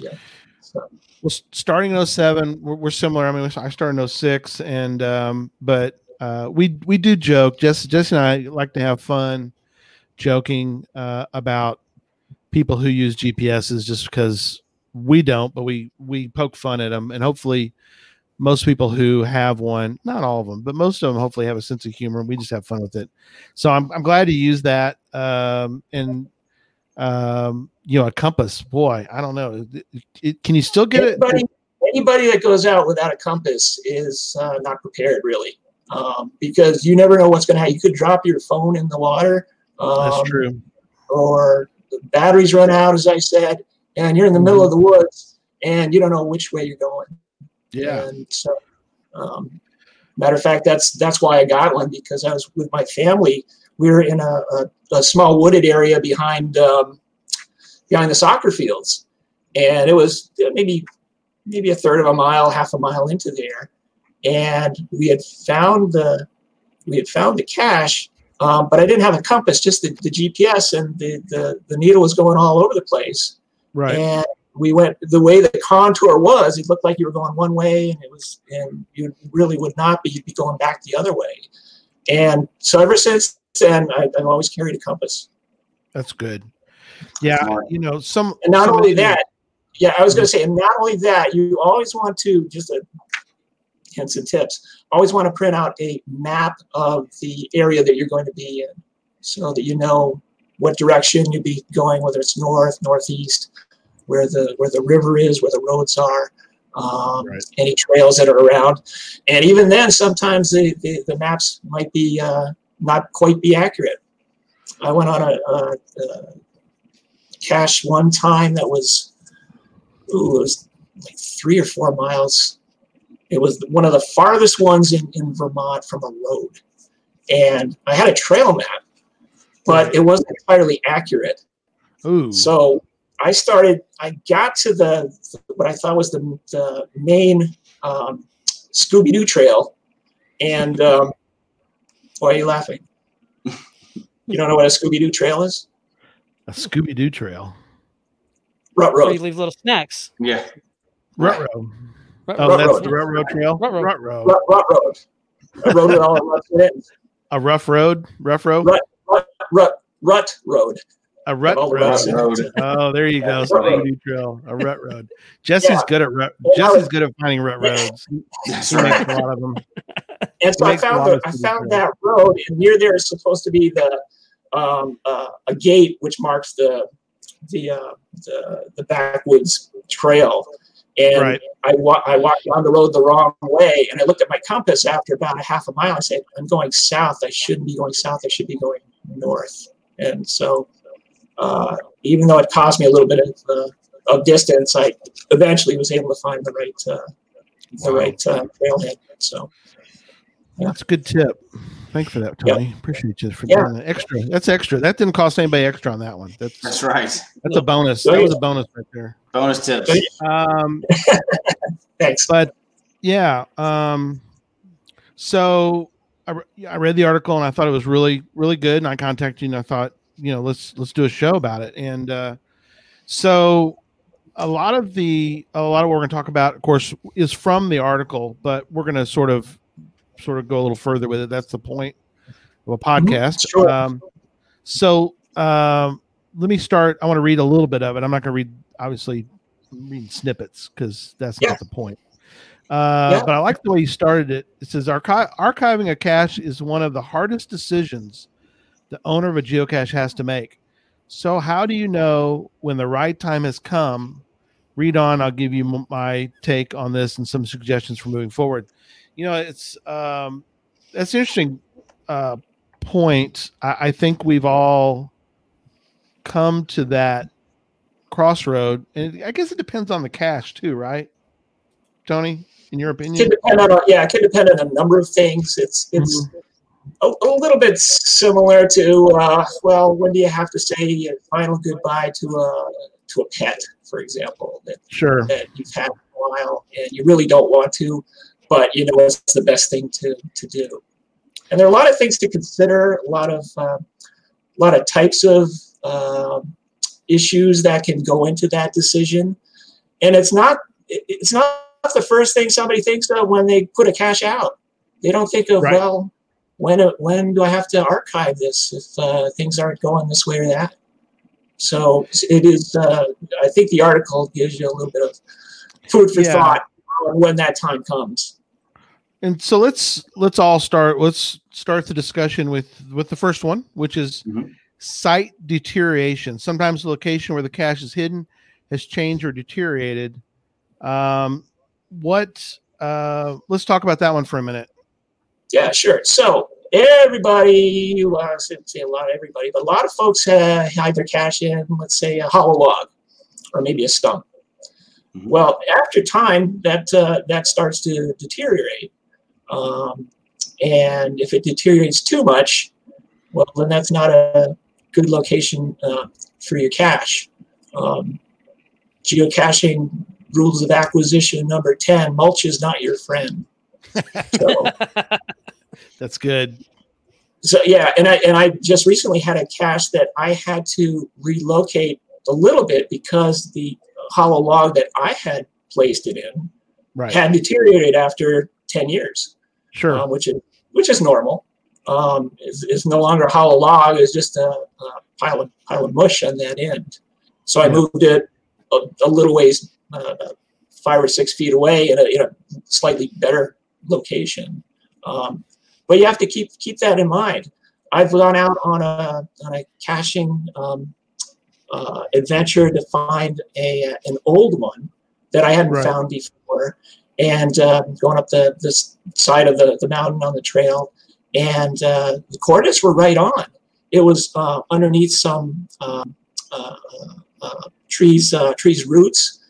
Yeah. So. well starting in 07 we're, we're similar i mean i started in 06 and um but uh we we do joke jess jesse and i like to have fun joking uh about people who use gps's just because we don't but we we poke fun at them and hopefully most people who have one not all of them but most of them hopefully have a sense of humor and we just have fun with it. So i'm, I'm glad to use that um and um you know a compass. Boy i don't know. It- it- can you still get it? Anybody, anybody that goes out without a compass is uh, not prepared, really, um, because you never know what's going to happen. You could drop your phone in the water, um, that's true. or the batteries run out, as I said, and you're in the middle of the woods and you don't know which way you're going. Yeah And so, um, matter of fact, that's that's why I got one because I was with my family. We were in a, a, a small wooded area behind um, behind the soccer fields, and it was maybe maybe a third of a mile, half a mile into there, and we had found the we had found the cache, um, but I didn't have a compass, just the, the GPS, and the, the the needle was going all over the place. right And we went the way the contour was. It looked like you were going one way, and it was, and you really would not be. You'd be going back the other way. And so ever since then, I, I've always carried a compass. that's good yeah Smart. you know some And not some only of the- that, yeah, I was going to say, and not only that, you always want to just a hints and tips. Always want to print out a map of the area that you're going to be in, so that you know what direction you'd be going, whether it's north, northeast, where the where the river is, where the roads are, um, Right. any trails that are around, and even then, sometimes the the, the maps might be uh, not quite be accurate. I went on a, a, a cache one time that was, ooh, it was like three or four miles. It was one of the farthest ones in, in Vermont from a road. And I had a trail map, but it wasn't entirely accurate. ooh So I started, I got to the, what I thought was the, the main um, Scooby Doo trail. And um, why are you laughing? You don't know what a Scooby Doo trail is? a scooby-doo trail Rut Where you leave little snacks. Yeah. Ruh-roh. Rut- Oh, Rut that's Road. the Rut Road Trail. Rut Road. Rut Road. Rut, Rut Road. I wrote it all in Rut it. A rough road. Rough road. Rut. Rut Rut Road. A rut the road. ruts in it. Road. Oh, there you go. Yeah, So Road. voodoo trail. A rut road. Jesse's Yeah. good at rut. Jesse's good at finding rut roads. That's He makes right. a lot of them. And so I found the, I found that road, and near there is supposed to be the um, uh, a gate which marks the the uh, the, the backwoods trail. And Right. I wa- I walked down the road the wrong way, and I looked at my compass after about a half a mile. I said, "I'm going south. I shouldn't be going south. I should be going north." And so, uh, even though it cost me a little bit of, uh, of distance, I eventually was able to find the right uh, the Wow. right uh, trailhead. So. That's a good tip. Thank you for that, Yep. Tony. Appreciate you for Yeah. doing that. Extra. That's extra. That didn't cost anybody extra on that one. That's That's right. that's a bonus. That was a bonus right there. Bonus tips. Um, Thanks. but yeah. Um, so I, re- I read the article and I thought it was really really good. And I contacted you and I thought you know let's let's do a show about it. And uh, so a lot of the a lot of what we're going to talk about, of course, is from the article, but we're going to sort of sort of go a little further with it. That's the point of a podcast. Sure. Um, so um, let me start. I want to read a little bit of it. I'm not going to read obviously I'm snippets because that's Yeah. not the point. Uh, Yeah. But I like the way you started it. It says Archi- archiving a cache is one of the hardest decisions the owner of a geocache has to make. So, how do you know when the right time has come? Read on. I'll give you my take on this and some suggestions for moving forward. You know, it's um, that's an interesting uh, point. I, I think we've all come to that crossroad, and I guess it depends on the cache too, right, Tony? In your It opinion? can depend on yeah, it can depend on a number of things. It's it's a, a little bit similar to uh, well, when do you have to say your final goodbye to a to a pet, for example, that, Sure. that you've had a while and you really don't want to, but you know it's the best thing to to do. And there are a lot of things to consider, a lot of uh, a lot of types of um, issues that can go into that decision, and it's not it's not the first thing somebody thinks of when they put a cache out. They don't think of Right. well, when when do I have to archive this if uh, things aren't going this way or that. So it is. Uh, I think the article gives you a little bit of food for Yeah. thought when that time comes. And so let's let's all start. Let's start the discussion with with the first one, which is Mhm. site deterioration. Sometimes the location where the cache is hidden has changed or deteriorated. Um, what? Uh, let's talk about that one for a minute. Yeah, sure. So everybody, well, I shouldn't say a lot of everybody, but a lot of folks uh, hide their cache in, let's say, a hollow log or maybe a stump. Mhm. Well, after time, that uh, that starts to deteriorate, um, and if it deteriorates too much, well, then that's not a good location uh, for your cache. Um, geocaching rules of acquisition number ten: mulch is not your friend. So, That's good. so yeah, and I and I just recently had a cache that I had to relocate a little bit because the hollow log that I had placed it in Right. had deteriorated after ten years, Sure. uh, which is which is normal. Um, is, is no longer a hollow log; it's just a, a pile of pile of mush on that end. So I Yeah. moved it a, a little ways, uh, five or six feet away, in a, in a slightly better location. Um, but you have to keep keep that in mind. I've gone out on a on a caching um, uh, adventure to find a an old one that I hadn't Right. found before, and uh, going up the this side of the, the mountain on the trail, and uh, the coordinates were right on. It was uh, underneath some um, uh, uh, trees uh, trees roots,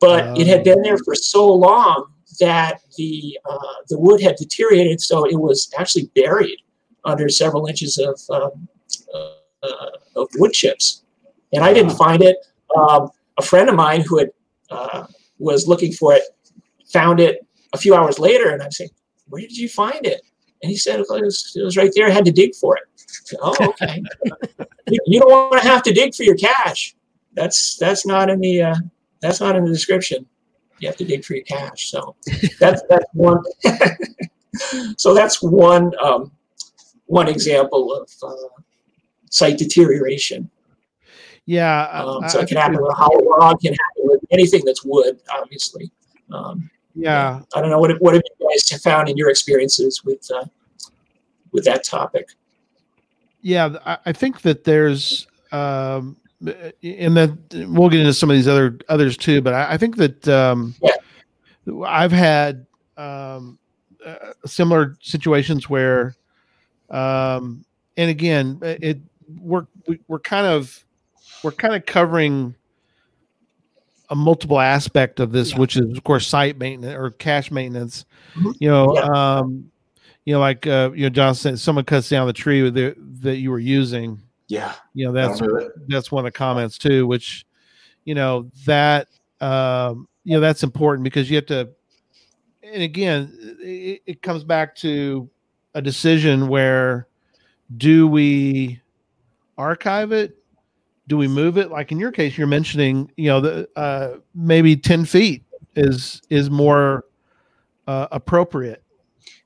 but it had been there for so long that the uh, the wood had deteriorated, so it was actually buried under several inches of um, uh, of wood chips. And I didn't find it. Um, a friend of mine who had uh, was looking for it found it a few hours later, and I'm saying, "Where did you find it?" And he said, "It was, it was right there. I had to dig for it." Said, oh, okay. you, you don't want to have to dig for your cache. That's that's not in the uh, that's not in the description. You have to dig for your cache. So that's that's one. so that's one um, one example of uh, site deterioration. Yeah. Um, so I it can happen with hollow log, can happen with anything that's wood, obviously. Um, yeah. I don't know what what have you guys found in your experiences with uh, with that topic. Yeah, I think that there's um, and then we'll get into some of these other others too. But I, I think that um, yeah. I've had um, uh, similar situations where, um, and again, it we're we're kind of we're kind of covering a multiple aspect of this, yeah. which is of course site maintenance or cache maintenance. Mm-hmm. You know, yeah. um, you know, like uh, you know, John said, someone cuts down the tree the, that you were using. Yeah, you know that's that's one of the comments too, which you know that um, you know that's important because you have to. And again, it, it comes back to a decision where do we archive it? Do we move it? Like in your case you're mentioning you know the uh, maybe 10 feet is is more uh, appropriate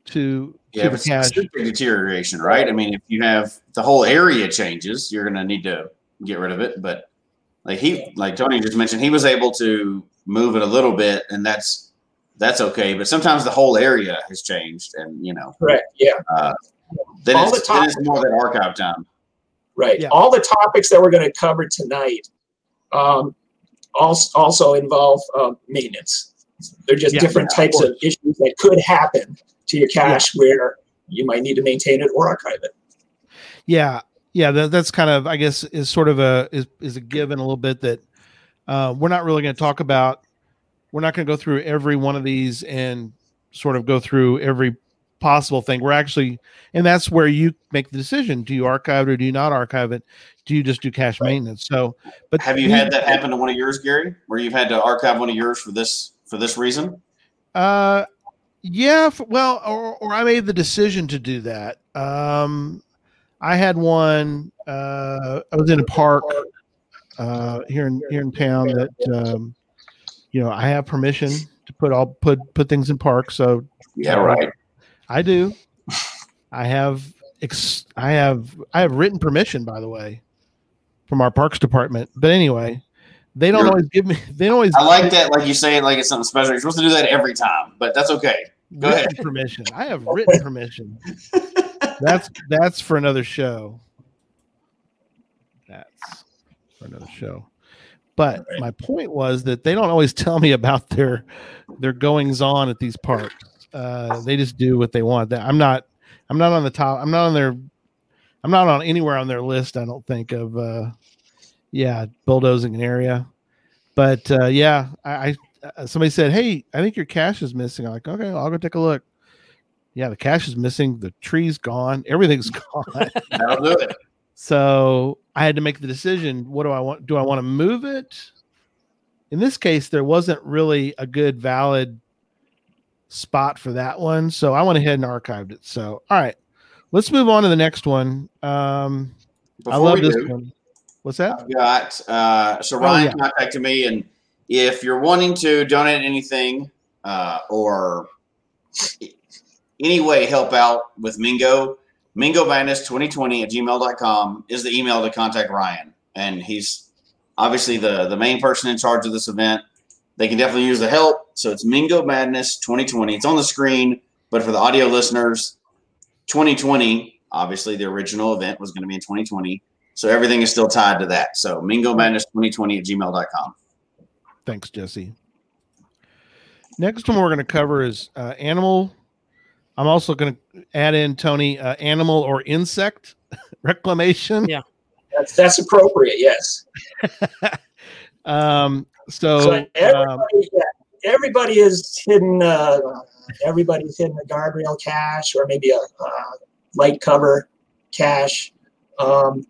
to yeah, to cache. deterioration, right? I mean, if you have the whole area changes, you're going to need to get rid of it. But like he, like Tony just mentioned, he was able to move it a little bit, and that's that's okay. But sometimes the whole area has changed, and you know, correct, yeah. Uh, then, All it's, the topics, then it's more that archive time. Right. Yeah. All the topics that we're going to cover tonight um, also also involve uh, maintenance. They're just yeah, different yeah, types of, of issues that could happen to your cache yeah. where you might need to maintain it or archive it. Yeah, yeah, that, that's kind of I guess is sort of a is is a given a little bit that uh, we're not really going to talk about. We're not going to go through every one of these and sort of go through every possible thing. We're actually, and that's where you make the decision: do you archive it or do you not archive it? Do you just do cache right. maintenance? So, but have you had that happen to one of yours, Gary, where you've had to archive one of yours for this for this reason? Uh, yeah, well, or, or I made the decision to do that. Um, I had one. Uh, I was in a park uh, here in here in town that um, you know I have permission to put all put put things in parks. So yeah, right. I do. I have ex- I have I have written permission, by the way, from our parks department. But anyway, they don't You're, always give me. They don't always. I like that. Like you say it like it's something special. You're supposed to do that every time, but that's okay. Go written ahead. permission. I have written permission. that's that's for another show. That's for another show. But right. my point was that they don't always tell me about their their goings on at these parks. Uh, they just do what they want. That I'm not I'm not on the top. I'm not on their I'm not on anywhere on their list. I don't think of uh, yeah bulldozing an area. But uh, yeah, I, uh, somebody said, "Hey, I think your cache is missing." I'm like, "Okay, I'll go take a look." Yeah, the cache is missing. The tree's gone. Everything's gone. That'll do it. So I had to make the decision. What do I want? Do I want to move it? In this case, there wasn't really a good, valid spot for that one. So I went ahead and archived it. So, all right, let's move on to the next one. Um, I love this do, one. What's that? I've got uh, so Ryan oh, yeah. contacted me and if you're wanting to donate anything uh, or any way help out with Mingo, Mingo Madness 2020 at gmail.com is the email to contact Ryan. And he's obviously the, the main person in charge of this event. They can definitely use the help. So it's Mingo Madness 2020. It's on the screen, but for the audio listeners, 2020, obviously the original event was going to be in 2020. So everything is still tied to that. So Mingo Madness 2020 at gmail.com. Thanks, Jesse. Next one we're going to cover is uh, animal. I'm also going to add in Tony uh, animal or insect reclamation. Yeah, that's that's appropriate. Yes. um. So, so everybody, um, yeah, everybody is hidden. Uh, everybody's hidden a guardrail cache or maybe a uh, light cover cache. Um,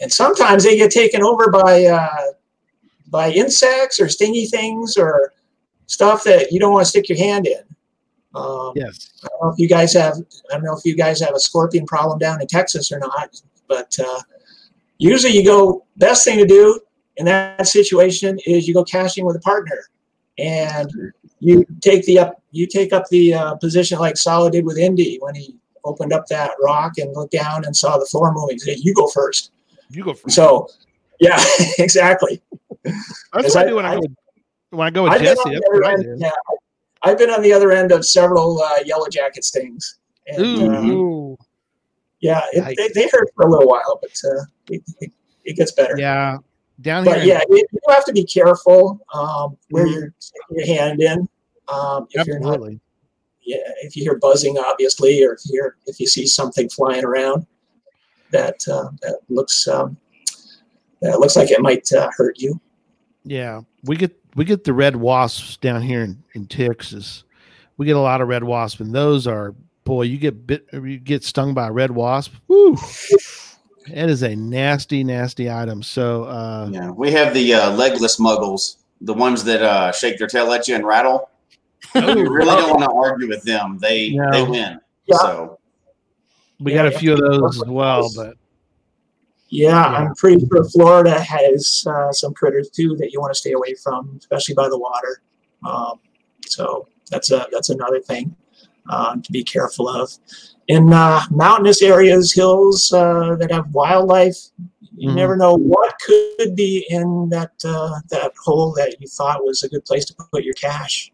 and sometimes they get taken over by uh, by insects or stingy things or stuff that you don't want to stick your hand in. Um, yes. I don't know if you guys have. I don't know if you guys have a scorpion problem down in Texas or not, but uh, usually you go. Best thing to do in that situation is you go caching with a partner. and you take the up you take up the uh, position like Sallah did with Indy when he opened up that rock and looked down and saw the floor moving. He said, "You go first. You go first. So, yeah, exactly. That's what I, I do when I, I, go with, when I go with I've Jesse. That's what end, I do. Yeah, I've been on the other end of several uh, yellow jacket stings. And, Ooh. Uh, yeah, it, they, they hurt for a little while, but uh, it, it, it, gets better. Yeah, down but here. But yeah, you have to be careful um, where mm-hmm. you're sticking your hand in. Um, if Absolutely. you're not, yeah, if you hear buzzing, obviously, or if you hear, if you see something flying around that uh, that looks um, that looks like it might uh, hurt you. Yeah, we get we get the red wasps down here in, in Texas. We get a lot of red wasps, and those are boy, you get bit, you get stung by a red wasp. Woo! It is a nasty, nasty item. So uh, yeah, we have the uh, legless muggles, the ones that uh, shake their tail at you and rattle. Oh, you really don't want to argue with them. They no. they win. Yeah. So we yeah, got a few of those as well, but yeah, I'm pretty sure Florida has uh, some critters too that you want to stay away from, especially by the water. Um, so that's a that's another thing uh, to be careful of. In uh, mountainous areas, hills uh, that have wildlife, you mm-hmm. never know what could be in that uh, that hole that you thought was a good place to put your cache.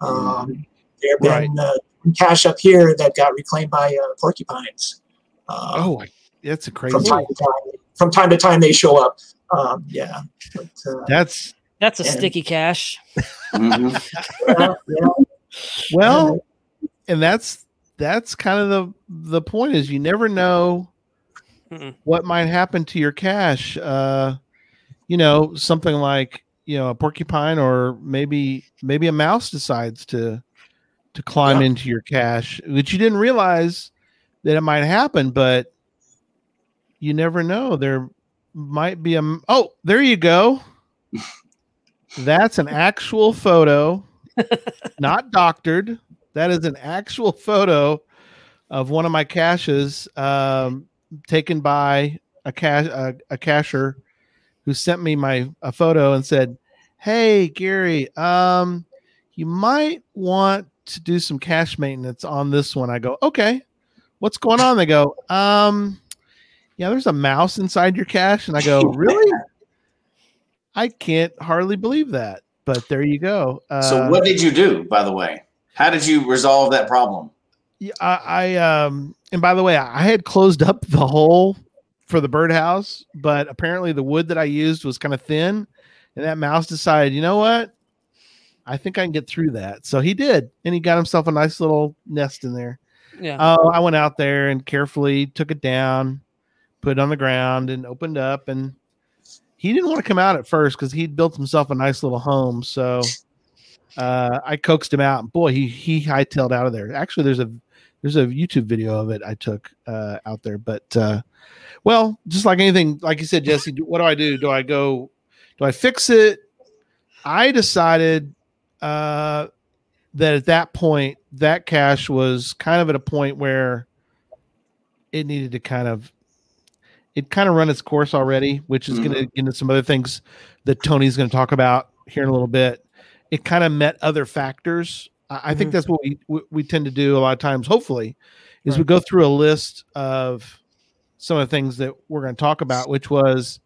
Um, there have been right. Uh, cache up here that got reclaimed by uh, porcupines. Um, oh, that's a crazy. From time to time, from time, to time they show up. Um, yeah, but, that's that's a and, sticky cache. Mm-hmm. yeah, yeah. Well, and that's that's kind of the the point is you never know Mm-mm. what might happen to your cache. Uh, you know, something like you know a porcupine or maybe maybe a mouse decides to to climb yeah. into your cache, that you didn't realize that it might happen, but you never know. There might be a oh, there you go. That's an actual photo, not doctored. That is an actual photo of one of my caches um, taken by a cash a, a cacher who sent me my a photo and said, "Hey Gary, um, you might want to do some cache maintenance on this one." I go, "Okay, what's going on?" They go, "Um, yeah, there's a mouse inside your cache," and I go, "Really?" I can't hardly believe that, but there you go. Uh, so, what did you do, by the way? How did you resolve that problem? Yeah, I, I um, and by the way, I had closed up the hole for the birdhouse, but apparently the wood that I used was kind of thin, and that mouse decided, you know what? I think I can get through that. So he did, and he got himself a nice little nest in there. Yeah. Oh, I went out there and carefully took it down, put on the ground, and opened up. And he didn't want to come out at first because he'd built himself a nice little home. So uh, I coaxed him out. Boy, he he hightailed out of there. Actually, there's a there's a YouTube video of it I took uh, out there. But uh, well, just like anything, like you said, Jesse, what do I do? Do I go? Do I fix it? I decided uh, that at that point, that cache was kind of at a point where it needed to kind of it kind of run its course already, which is mm-hmm. going to get into some other things that Tony's going to talk about here in a little bit it kind of met other factors. I, mm-hmm. think that's what we, we, we tend to do a lot of times. Hopefully, is right. we go through a list of some of the things that we're going to talk about, which was,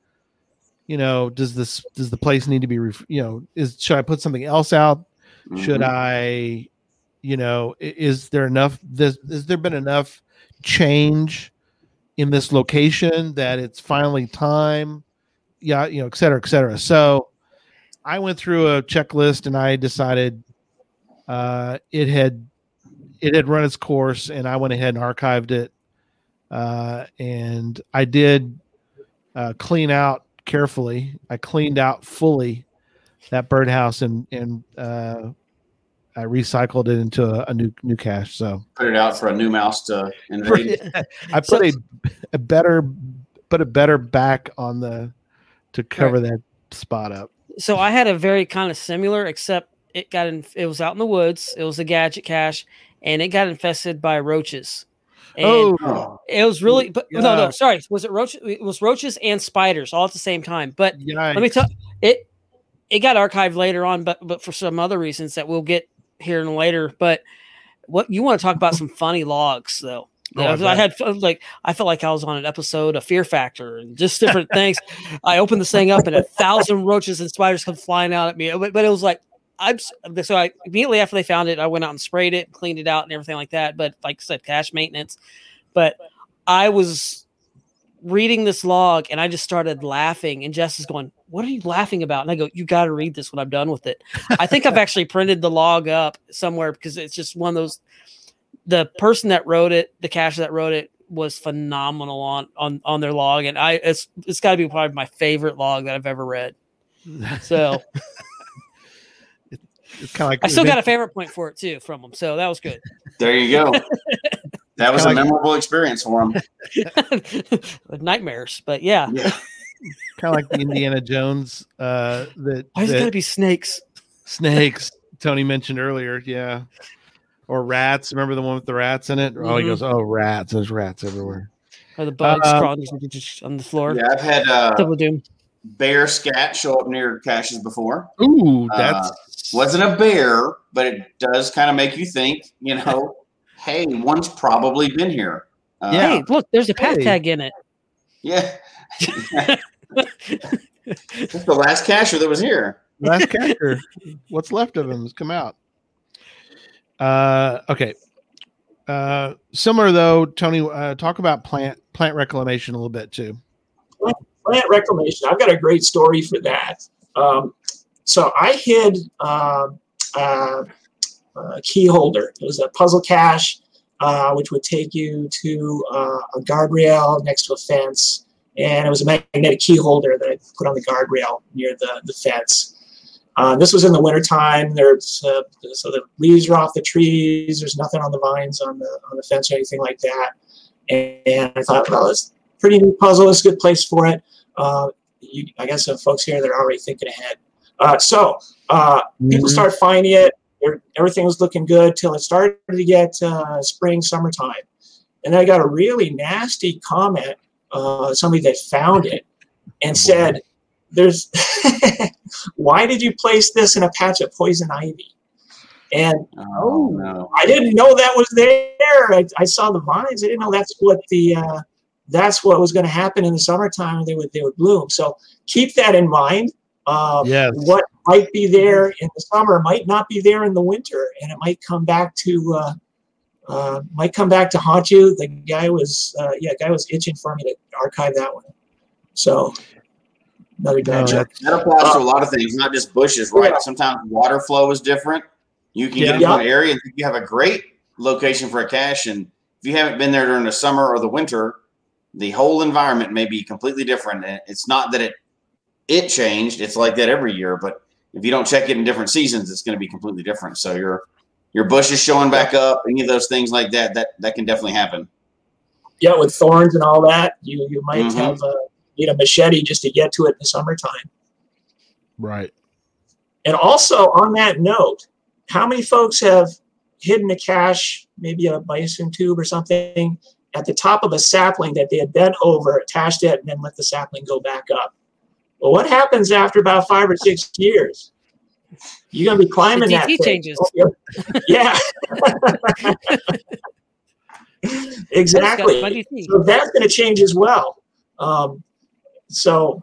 you know, does this does the place need to be, ref- you know, is should I put something else out? Mm-hmm. Should I, you know, is there enough? This has there been enough change in this location that it's finally time? Yeah, you know, et cetera, et cetera. So I went through a checklist and I decided uh, it had it had run its course, and I went ahead and archived it. Uh, and I did uh, clean out carefully. I cleaned out fully that birdhouse and and uh, I recycled it into a, a, new new cache. So put it out for a new mouse to invade. I put a, a better put a better back on the to cover right. that spot up so I had a very kind of similar, except it got in. It was out in the woods. It was a gadget cache, and it got infested by roaches. And oh, it was really, but yeah. no, no, sorry. Was it roaches? It was roaches and spiders all at the same time. But Yikes. let me tell it. it got archived later on, but but for some other reasons that we'll get here and later. But what you want to talk about some funny logs though? Oh, I I, had like I felt like I was on an episode of Fear Factor and just different things. I opened this thing up and a thousand roaches and spiders come flying out at me. But, but it was like I'm so I immediately after they found it, I went out and sprayed it, cleaned it out, and everything like that. But like I said, cache maintenance. But I was reading this log and I just started laughing. And Jess is going, What are you laughing about? And I go, You got to read this when I'm done with it. I think I've actually printed the log up somewhere because it's just one of those. The person that wrote it, the cache that wrote it, was phenomenal on on on their log, and I it's it's got to be probably my favorite log that I've ever read. So It's kind of like I still got a favorite point for it too from them. So that was good. There you go. That was a memorable experience for him. Nightmares, but yeah. Yeah. kind of like the Indiana Jones uh, that, Why does it that got to be snakes? snakes Tony mentioned earlier. Yeah, or rats. Remember the one with the rats in it? Oh, he Mhm. goes, "Oh, rats! There's rats everywhere." Or the bugs Um, crawling on the floor? Yeah, I've had uh, Double doom. bear scat show up near caches before. Ooh, Uh, Wasn't a bear, but it does kind of make you think, you know, hey, one's probably been here. Uh, Yeah. Hey, look, there's a path Hey. tag in it. Yeah. That's the last cacher that was here. last character. What's left of him has come out. Uh, okay. Uh, similar though, Tony. Uh, talk about plant plant reclamation a little bit too. plant reclamation. I've got a great story for that. Um, so I hid uh, a key holder. It was a puzzle cache, uh, which would take you to uh, a guardrail next to a fence, and it was a magnetic key holder that I put on the guardrail near the the fence. Uh, this was in the wintertime. There's uh, so the leaves are off the trees. There's nothing on the vines on the on the fence or anything like that. And, and I thought, well, it's a pretty neat puzzle. It's a good place for it. Uh, you, I guess some folks here that are already thinking ahead. Uh, so uh, people start finding it. Everything was looking good till it started to get uh, spring, summertime, and I got a really nasty comment. Uh, somebody that found it and said, "There's why did you place this in a patch of poison ivy?" And Oh, no. I didn't know that was there. I, I saw the vines. I didn't know that's what the uh, that's what was going to happen in the summertime. They would they would bloom. So keep that in mind. Uh, Yes. What might be there in the summer might not be there in the winter, and it might come back to uh, uh, might come back to haunt you. The guy was uh, yeah, guy was itching for me to archive that one. So another No, bad joke. that's- That applies to a lot of things, not just bushes, right? Sometimes water flow is different. You can get Yeah. into an area and you have a great location for a cache, and if you haven't been there during the summer or the winter, the whole environment may be completely different. And it's not that it it changed; it's like that every year. But if you don't check it in different seasons, it's going to be completely different. So your your bush is showing back up, any of those things like that, that that can definitely happen. Yeah, with thorns and all that, you you might Mhm. have uh, need a machete just to get to it in the summertime. right. And also on that note, how many folks have hidden a cache, maybe a bison tube or something, at the top of a sapling that they had bent over, attached it, and then let the sapling go back up? Well, what happens after about five or six years? You're gonna be climbing The that. DT thing. changes. Yeah. exactly. So that's going to change as well. Um, so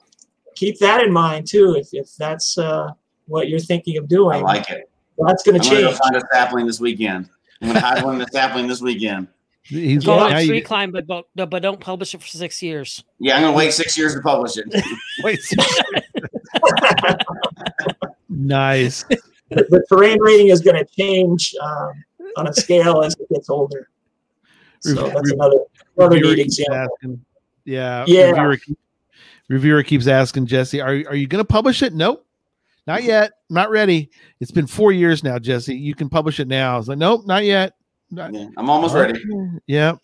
keep that in mind too. If, if that's uh, what you're thinking of I doing, like it. that's gonna I'm to going to go change. find a sapling this weekend. I'm going to hide one in the sapling this weekend. He's Go now on you- tree climb, but, but but don't publish it for six years. Yeah, I'm going to wait six years to publish it. wait. nice. the, the terrain rating is going to change um, on a scale as it gets older. So Rev- that's another another Reviewer neat keeps example. asking- yeah. Yeah. Reviewer, reviewer keeps asking Jesse, "Are are you going to publish it?" Nope, not yet. Not ready. It's been four years now, Jesse. You can publish it now. I was like, "Nope, not yet." Not- Yeah, I'm almost ready. Yeah.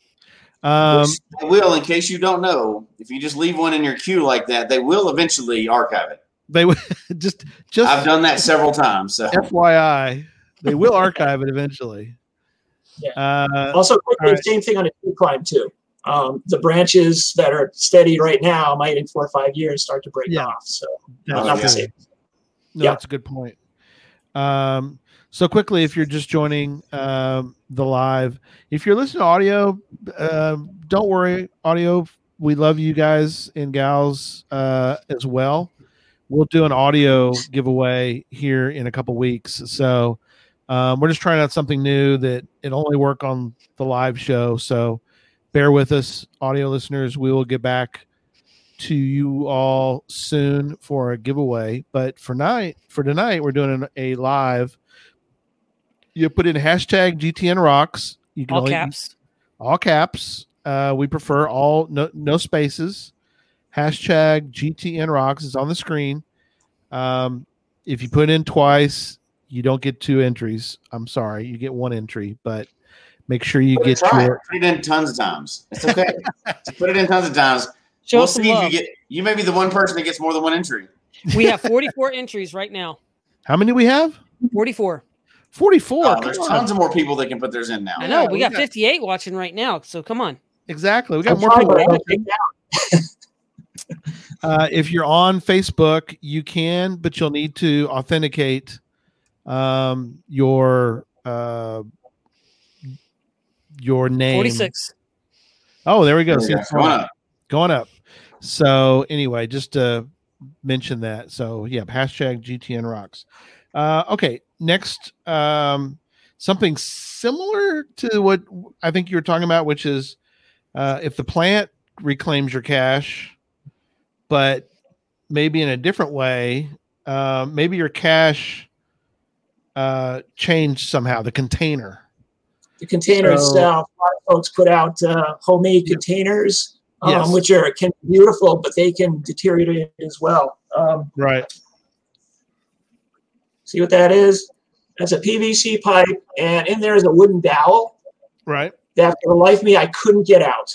Um, they will, in case you don't know, if you just leave one in your queue like that, they will eventually archive it. they would just just I've done that several times. So FYI, they will archive it eventually. Yeah. Uh, Also, quickly, all right. same thing on a tree climb too. Um, the branches that are steady right now might in four or five years start to break Yeah. off. So that's not the same. No, Yeah. that's a good point. Um, so quickly, if you're just joining um, the live, if you're listening to audio, um, don't worry, audio. We love you guys and gals uh, as well. We'll do an audio giveaway here in a couple weeks. So um, we're just trying out something new that it only work on the live show. So bear with us, audio listeners. We will get back to you all soon for a giveaway. But for night, for tonight, we're doing a live. You put in hashtag GTN rocks. You can All only- caps. all caps. Uh, we prefer all no no spaces. Hashtag GTN rocks is on the screen. Um, if you put in twice, you don't get two entries. I'm sorry, you get one entry, but make sure you But get try it. your Put it in tons of times. It's okay. Put it in tons of times. Show we'll us some see if you get. You may be the one person that gets more than one entry. we have 44 entries right now. How many we have? 44. 44. Oh, Come there's tons of more people that can put theirs in now. I know. Yeah, we we got got- 58 watching right now. So come on. Exactly. We got I'm more trying, people. but I don't watching. think that- Uh, if you're on Facebook, you can, but you'll need to authenticate um, your uh, your name. 46. Oh, there we go. There See, go. it's Come up. going up. So anyway, just to mention that. So yeah, hashtag GTN rocks. Uh, okay, next, um, something similar to what I think you were talking about, which is uh, if the plant reclaims your cache, but maybe in a different way, uh, maybe your cache uh, changed somehow. The container. the container So- itself. A lot of folks put out uh, homemade containers, um, Yes. which are can be beautiful, but they can deteriorate as well. Um, Right. see what that is? That's a PVC pipe, and in there is a wooden dowel Right. that, for the life of me, I couldn't get out.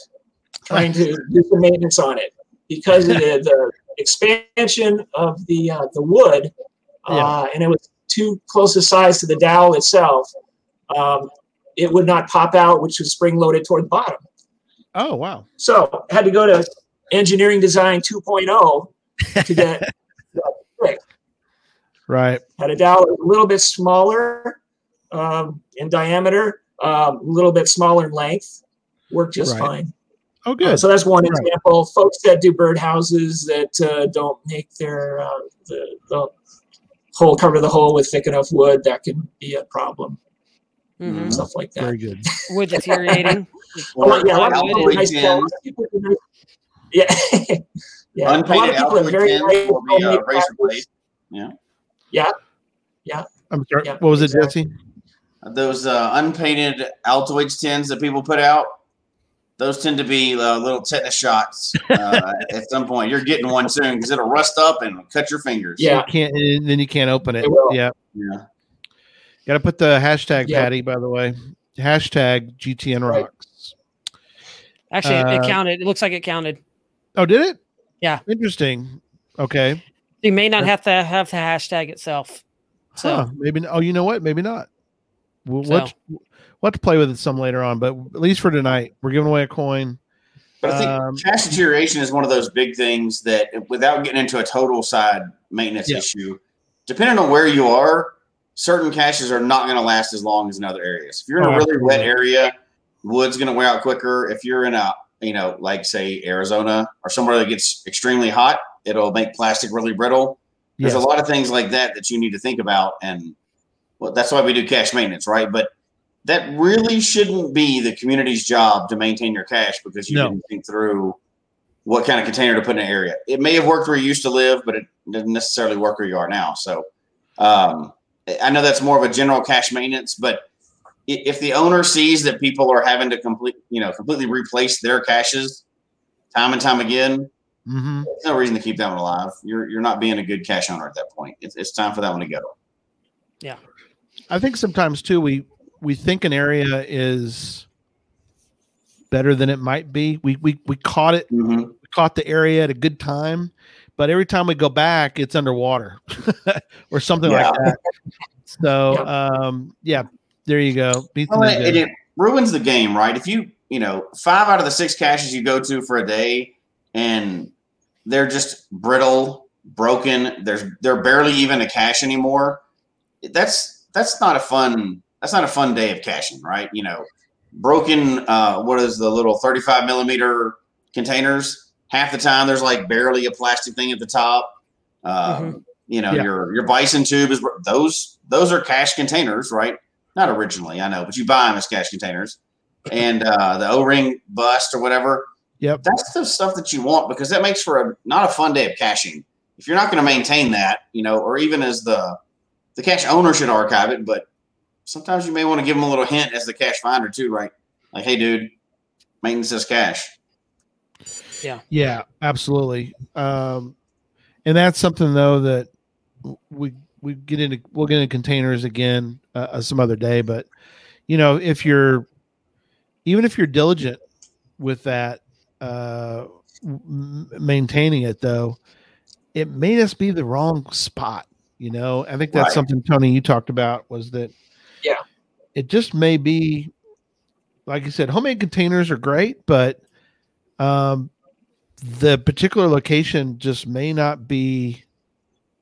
Trying to do some maintenance on it because of the, the expansion of the uh, the wood, uh, and it was too close a size to the dowel itself. Um, it would not pop out, which was spring loaded toward the bottom. Oh wow. So I had to go to engineering design 2.0 to get. Right. Had a dowel a little bit smaller um, in diameter, um, a little bit smaller in length. Worked just Right. fine. Oh Uh, so that's one Right. example. Folks that do birdhouses that uh, don't make their uh, the, the hole cover the hole with thick enough wood, that can be a problem. Mhm. Stuff like that. Very good. Wood deteriorating. Oh, yeah, a lot of people are wood nice- tins, a lot of people are nice- Yeah. yeah. A lot of people are alloy very tins nice will be a homemade razor practice. blade. I'm sorry. Yeah, what was it, exactly. Jesse? Those uh, unpainted Altoids tins that people put out, those tend to be uh, little tetanus shots. Uh, at some point, you're getting one soon because it'll rust up and cut your fingers. Yeah. You can't and then you can't open it. It. Yeah. yeah. Got to put the hashtag Yeah. Patty, by the way. Hashtag GTN rocks. Actually, it- it Uh, counted. It looks like it counted. Oh, did it? Yeah. Interesting. Okay. You may not have to have the hashtag itself. So Huh, maybe. Oh, you know what? Maybe not. We'll, So. we'll, have to, we'll to play with it some later on, but at least for tonight, we're giving away a coin. But I think Um, cache deterioration is one of those big things that, without getting into a total side maintenance Yeah. issue, depending on where you are, certain caches are not going to last as long as in other areas. If you're in Oh, a really wet area, wood's going to wear out quicker. If you're in a, you know, like say Arizona or somewhere that gets extremely hot, it'll make plastic really brittle. There's Yes. a lot of things like that that you need to think about, and well, that's why we do cache maintenance, right? But that really shouldn't be the community's job to maintain your cache because you No. didn't think through what kind of container to put in an area. It may have worked where you used to live, but it doesn't necessarily work where you are now. So um, I know that's more of a general cache maintenance, but if the owner sees that people are having to complete, you know, completely replace their caches time and time again, Mhm. there's no reason to keep that one alive. You're you're not being a good cache owner at that point. It's, it's time for that one to go. Yeah, I think sometimes too we we think an area is better than it might be. We we we caught it Mm-hmm. we caught the area at a good time, but every time we go back, it's underwater or something like that. So um, yeah, there you go. Well, it, ninja. it ruins the game, right? If you you know five out of the six caches you go to for a day and they're just brittle broken. There's they're barely even a cache anymore. That's that's not a fun that's not a fun day of caching, right? You know, broken. Uh, what is the little 35 millimeter containers? Half the time there's like barely a plastic thing at the top. Um, Mhm. You know, Yeah. your your bison tube is those those are cache containers, right? Not originally, I know, but you buy them as cache containers. And uh, the O-ring bust or whatever, Yep. that's the stuff that you want because that makes for a not a fun day of caching. If you're not going to maintain that, you know, or even as the the cache owner should archive it, but sometimes you may want to give them a little hint as the cache finder too, right? Like, hey, dude, maintenance this cache. Yeah, Yeah, absolutely. Um, and that's something though that we we get into we'll get into containers again uh, uh, some other day. But you know, if you're even if you're diligent with that, uh, maintaining it though, it may just be the wrong spot. You know, I think that's Right. something Tony you talked about was that. Yeah. It just may be, like you said, homemade containers are great, but um, the particular location just may not be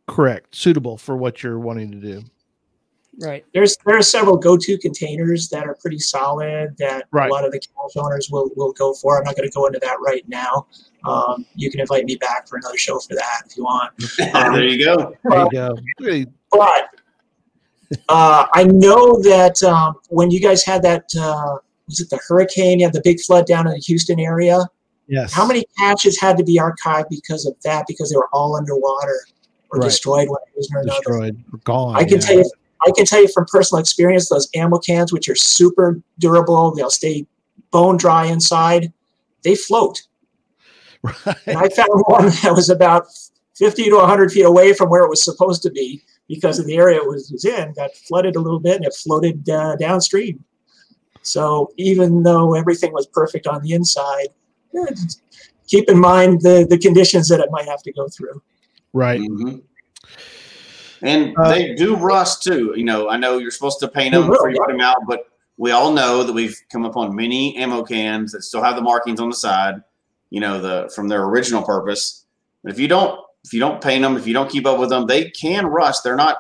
correct, suitable for what you're wanting to do. Right. There's there are several go-to containers that are pretty solid that Right. a lot of the cache owners will will go for. I'm not going to go into that right now. Um, you can invite me back for another show for that if you want. there you go. There you go. Really, But uh, I know that um, when you guys had that, uh, was it the hurricane? You had the big flood down in the Houston area. Yes. How many caches had to be archived because of that? Because they were all underwater or Right. destroyed one reason or another. destroyed? Or gone. I can yeah. tell you, I can tell you from personal experience, those ammo cans, which are super durable, they'll stay bone dry inside. They float. Right. And I found one that was about 50 to 100 feet away from where it was supposed to be because of the area it was, was in, got flooded a little bit and it floated uh, downstream. So even though everything was perfect on the inside, yeah, keep in mind the, the conditions that it might have to go through. Right. Mhm. And Uh, they do rust too. You know, I know you're supposed to paint them before you put them out, but we all know that we've come upon many ammo cans that still have the markings on the side. You know, the from their original purpose. But if you don't, if you don't paint them, if you don't keep up with them, they can rust. They're not.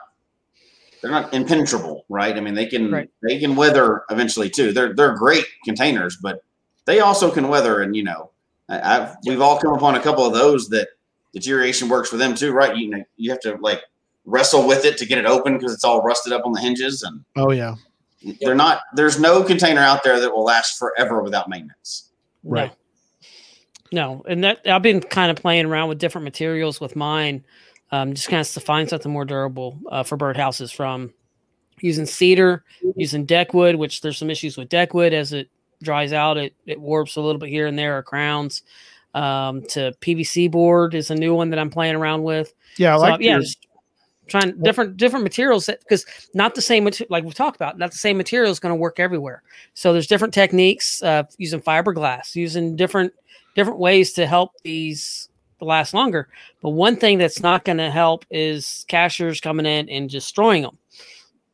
They're not impenetrable, right? I mean, they can Right. they can weather eventually too. They're they're great containers, but they also can weather. And you know, I, I've we've all come upon a couple of those that deterioration works for them too, right? You know, you have to like wrestle with it to get it open because it's all rusted up on the hinges, and Oh yeah. they're not. There's no container out there that will last forever without maintenance. Right. No, and that I've been kind of playing around with different materials with mine, um, just kind of to find something more durable uh, for birdhouses. From using cedar, using deck wood, which there's some issues with deck wood as it dries out, it it warps a little bit here and there, or crowns. Um, to PVC board is a new one that I'm playing around with. Yeah. I So, like yeah, your- just trying different different materials because not the same like we talked about. Not the same material is going to work everywhere. So there's different techniques uh, using fiberglass, using different different ways to help these last longer. But one thing that's not going to help is cachers coming in and destroying them,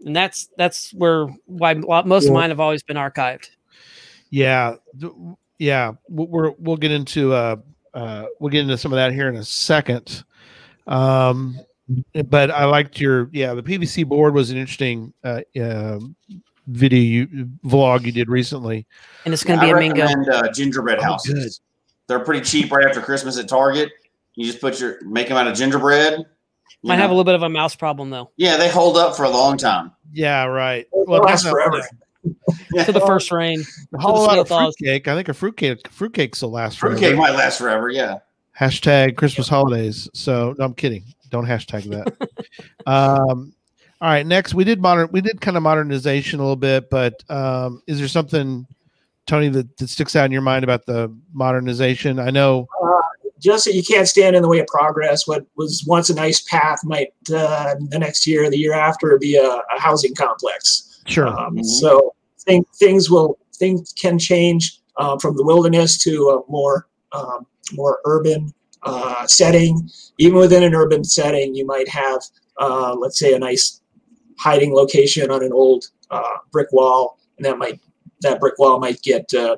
and that's that's where why most of mine have always been archived. Yeah, yeah. We'll- We're we'll get into uh uh we'll get into some of that here in a second. Um, but I liked your yeah. The PVC board was an interesting uh, uh video you vlog you did recently. And it's going to be I a Mingo. recommend uh, gingerbread Oh, houses. good. They're pretty cheap right after Christmas at Target. You just put your make them out of gingerbread. you Might have a little bit of a mouse problem though yeah, they hold up for a long time. Yeah, right. They'll last forever. Yeah. for the first rain. A whole the lot of fruitcake. I think a fruitcake fruitcake still lasts forever. Fruitcake might last forever. Yeah. Hashtag Christmas holidays. So no, I'm kidding. Don't hashtag that. um, all right. Next, we did modern. We did kind of modernization a little bit, but um, is there something, Tony, that, that sticks out in your mind about the modernization? I know. just that you can't stand in the way of progress. What was once a nice path might uh, the next year, the year after, be a, a housing complex. Sure. Um, Mhm. So think, things will things can change uh, from the wilderness to a more um, more urban uh, setting. Even within an urban setting, you might have uh, let's say a nice hiding location on an old uh, brick wall, and that might that brick wall might get uh,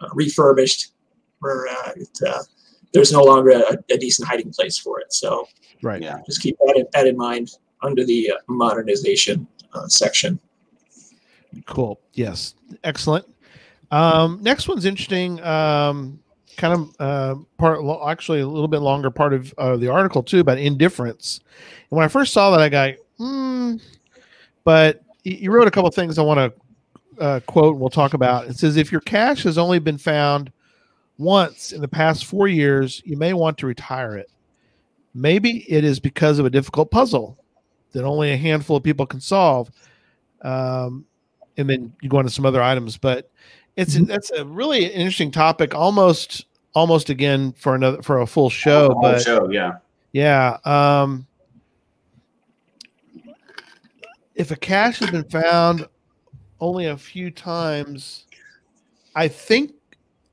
uh, refurbished where uh, it uh, there's no longer a, a decent hiding place for it. So Right. Yeah. just keep that in, that in mind under the uh, modernization uh, section. Cool. Yes. Excellent. Um, next one's interesting. Um, kind of uh, part, actually a little bit longer part of uh, the article too about indifference. And when I first saw that, I got, hmm. But you wrote a couple things I want to uh, quote. And we'll talk about. It says, if your cache has only been found once in the past four years, you may want to retire it. Maybe it is because of a difficult puzzle that only a handful of people can solve. Um, and then you go into some other items. But it's that's a really interesting topic. Almost, almost again for another for a full show. Whole But show, yeah. yeah, um, if a cache has been found only a few times, I think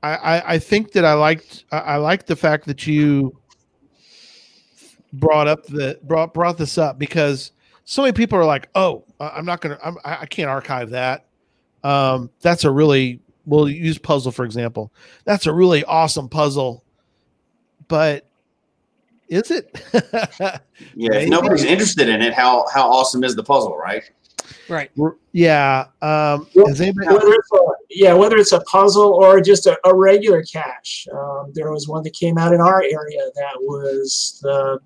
I, I, I think that I liked I, I liked the fact that you brought up the brought brought this up because so many people are like, oh, I- I'm not gonna I'm, I I can't archive that. Um, that's a really we'll use puzzle for example. That's a really awesome puzzle, but is it? Yeah. If nobody's interested in it, how how awesome is the puzzle, right? Right. yeah. Um, Well, has anybody- Whether a, yeah, whether it's a puzzle or just a, a regular cache. Um, there was one that came out in our area that was a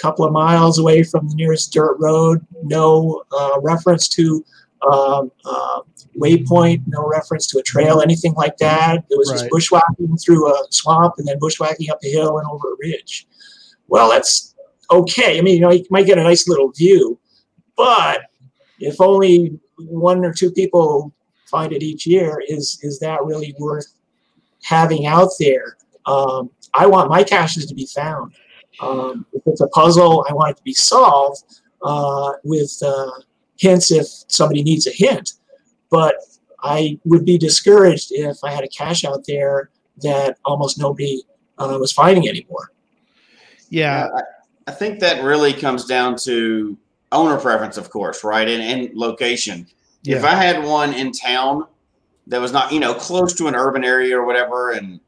couple of miles away from the nearest dirt road. No uh, reference to um, uh, waypoint, no reference to a trail, anything like that. It was Right. just bushwhacking through a swamp and then bushwhacking up a hill and over a ridge. Well, that's okay. I mean, you know, you might get a nice little view, but if only one or two people find it each year, is is that really worth having out there? Um, I want my caches to be found. Um, if it's a puzzle, I want it to be solved uh, with uh, hints if somebody needs a hint. But I would be discouraged if I had a cache out there that almost nobody uh, was finding anymore. yeah, I, I think that really comes down to owner preference, of course, right? And, and location. If I had one in town that was not, you know, close to an urban area or whatever, and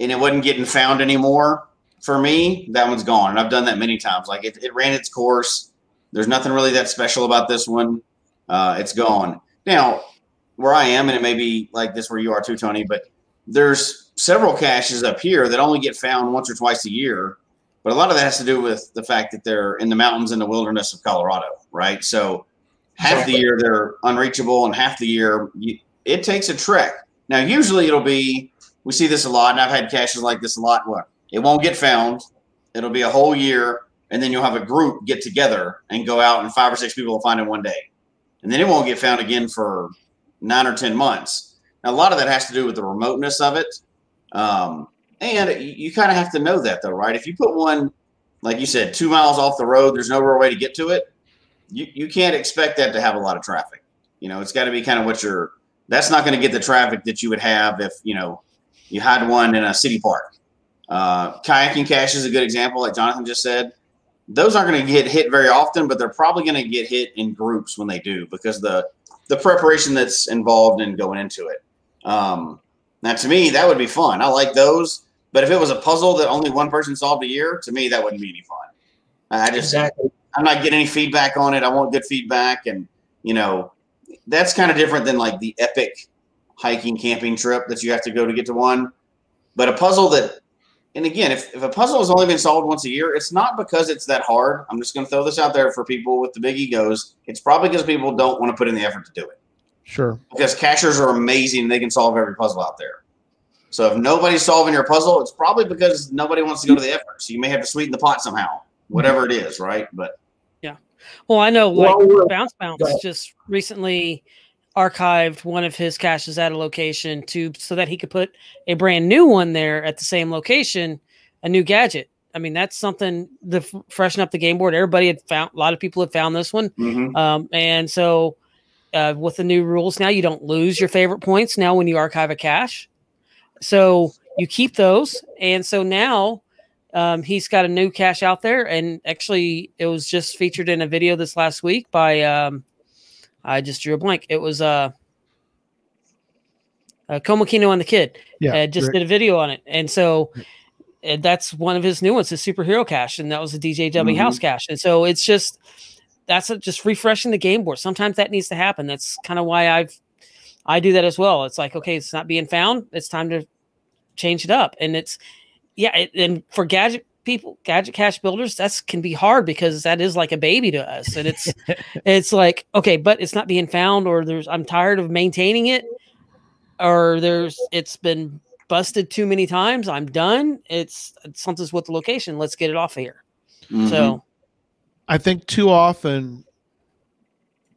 and it wasn't getting found anymore, for me, that one's gone. And I've done that many times. Like it, it ran its course. There's nothing really that special about this one. Uh, it's gone. Now, where I am, and it may be like this where you are too, Tony, but there's several caches up here that only get found once or twice a year. But a lot of that has to do with the fact that they're in the mountains in the wilderness of Colorado, right? So half the year they're unreachable, and half the year you, it takes a trek. Now, usually it'll be we see this a lot, and I've had caches like this a lot. What it won't get found. It'll be a whole year, and then you'll have a group get together and go out, and five or six people will find it one day, and then it won't get found again for nine or ten months. Now, a lot of that has to do with the remoteness of it, um, and you, kind of have to know that, though, right? If you put one, like you said, two miles off the road, there's no real way to get to it. You you can't expect that to have a lot of traffic. You know, it's got to be kind of what you're. That's not going to get the traffic that you would have if you know you had one in a city park. Uh, kayaking cache is a good example, like Jonathan just said. Those aren't going to get hit very often, but they're probably going to get hit in groups when they do because the the preparation that's involved in going into it. Um, now, to me, that would be fun. I like those. But if it was a puzzle that only one person solved a year, to me, that wouldn't be any fun. I just Exactly. I'm not getting any feedback on it. I want good feedback, and you know, that's kind of different than like the epic hiking camping trip that you have to go to get to one. But a puzzle that, and again, if, if a puzzle has only been solved once a year, it's not because it's that hard. I'm just going to throw this out there for people with the big egos. It's probably because people don't want to put in the effort to do it. sure. Because cachers are amazing; they can solve every puzzle out there. So if nobody's solving your puzzle, it's probably because nobody wants to go to the effort. So you may have to sweeten the pot somehow, whatever it is, right? But yeah. Well, I know like Well, Bounce Bounce just recently archived one of his caches at a location to so that he could put a brand new one there at the same location, a new gadget. I mean, that's something to f- freshen up the game board. Everybody had found a lot of people had found this one, mhm. um, and so uh, with the new rules now, you don't lose your favorite points now when you archive a cache. So you keep those, and so now um, he's got a new cache out there, and actually, it was just featured in a video this last week by um, I just drew a blank. It was uh, uh Komakino and the Kid Yeah, uh, just Rick. did a video on it, and so and that's one of his new ones, his superhero cache, and that was a DJW Mhm. house cache. And so it's just that's a, just refreshing the game board. Sometimes that needs to happen. That's kind of why I've I do that as well. It's like okay, it's not being found. It's time to change it up. And it's yeah, it, and for gadget people, gadget cache builders, that's can be hard because that is like a baby to us. And it's it's like okay, but it's not being found, or there's I'm tired of maintaining it, or there's it's been busted too many times. I'm done. It's, it's something's with the location. Let's get it off of here. Mhm. So I think too often,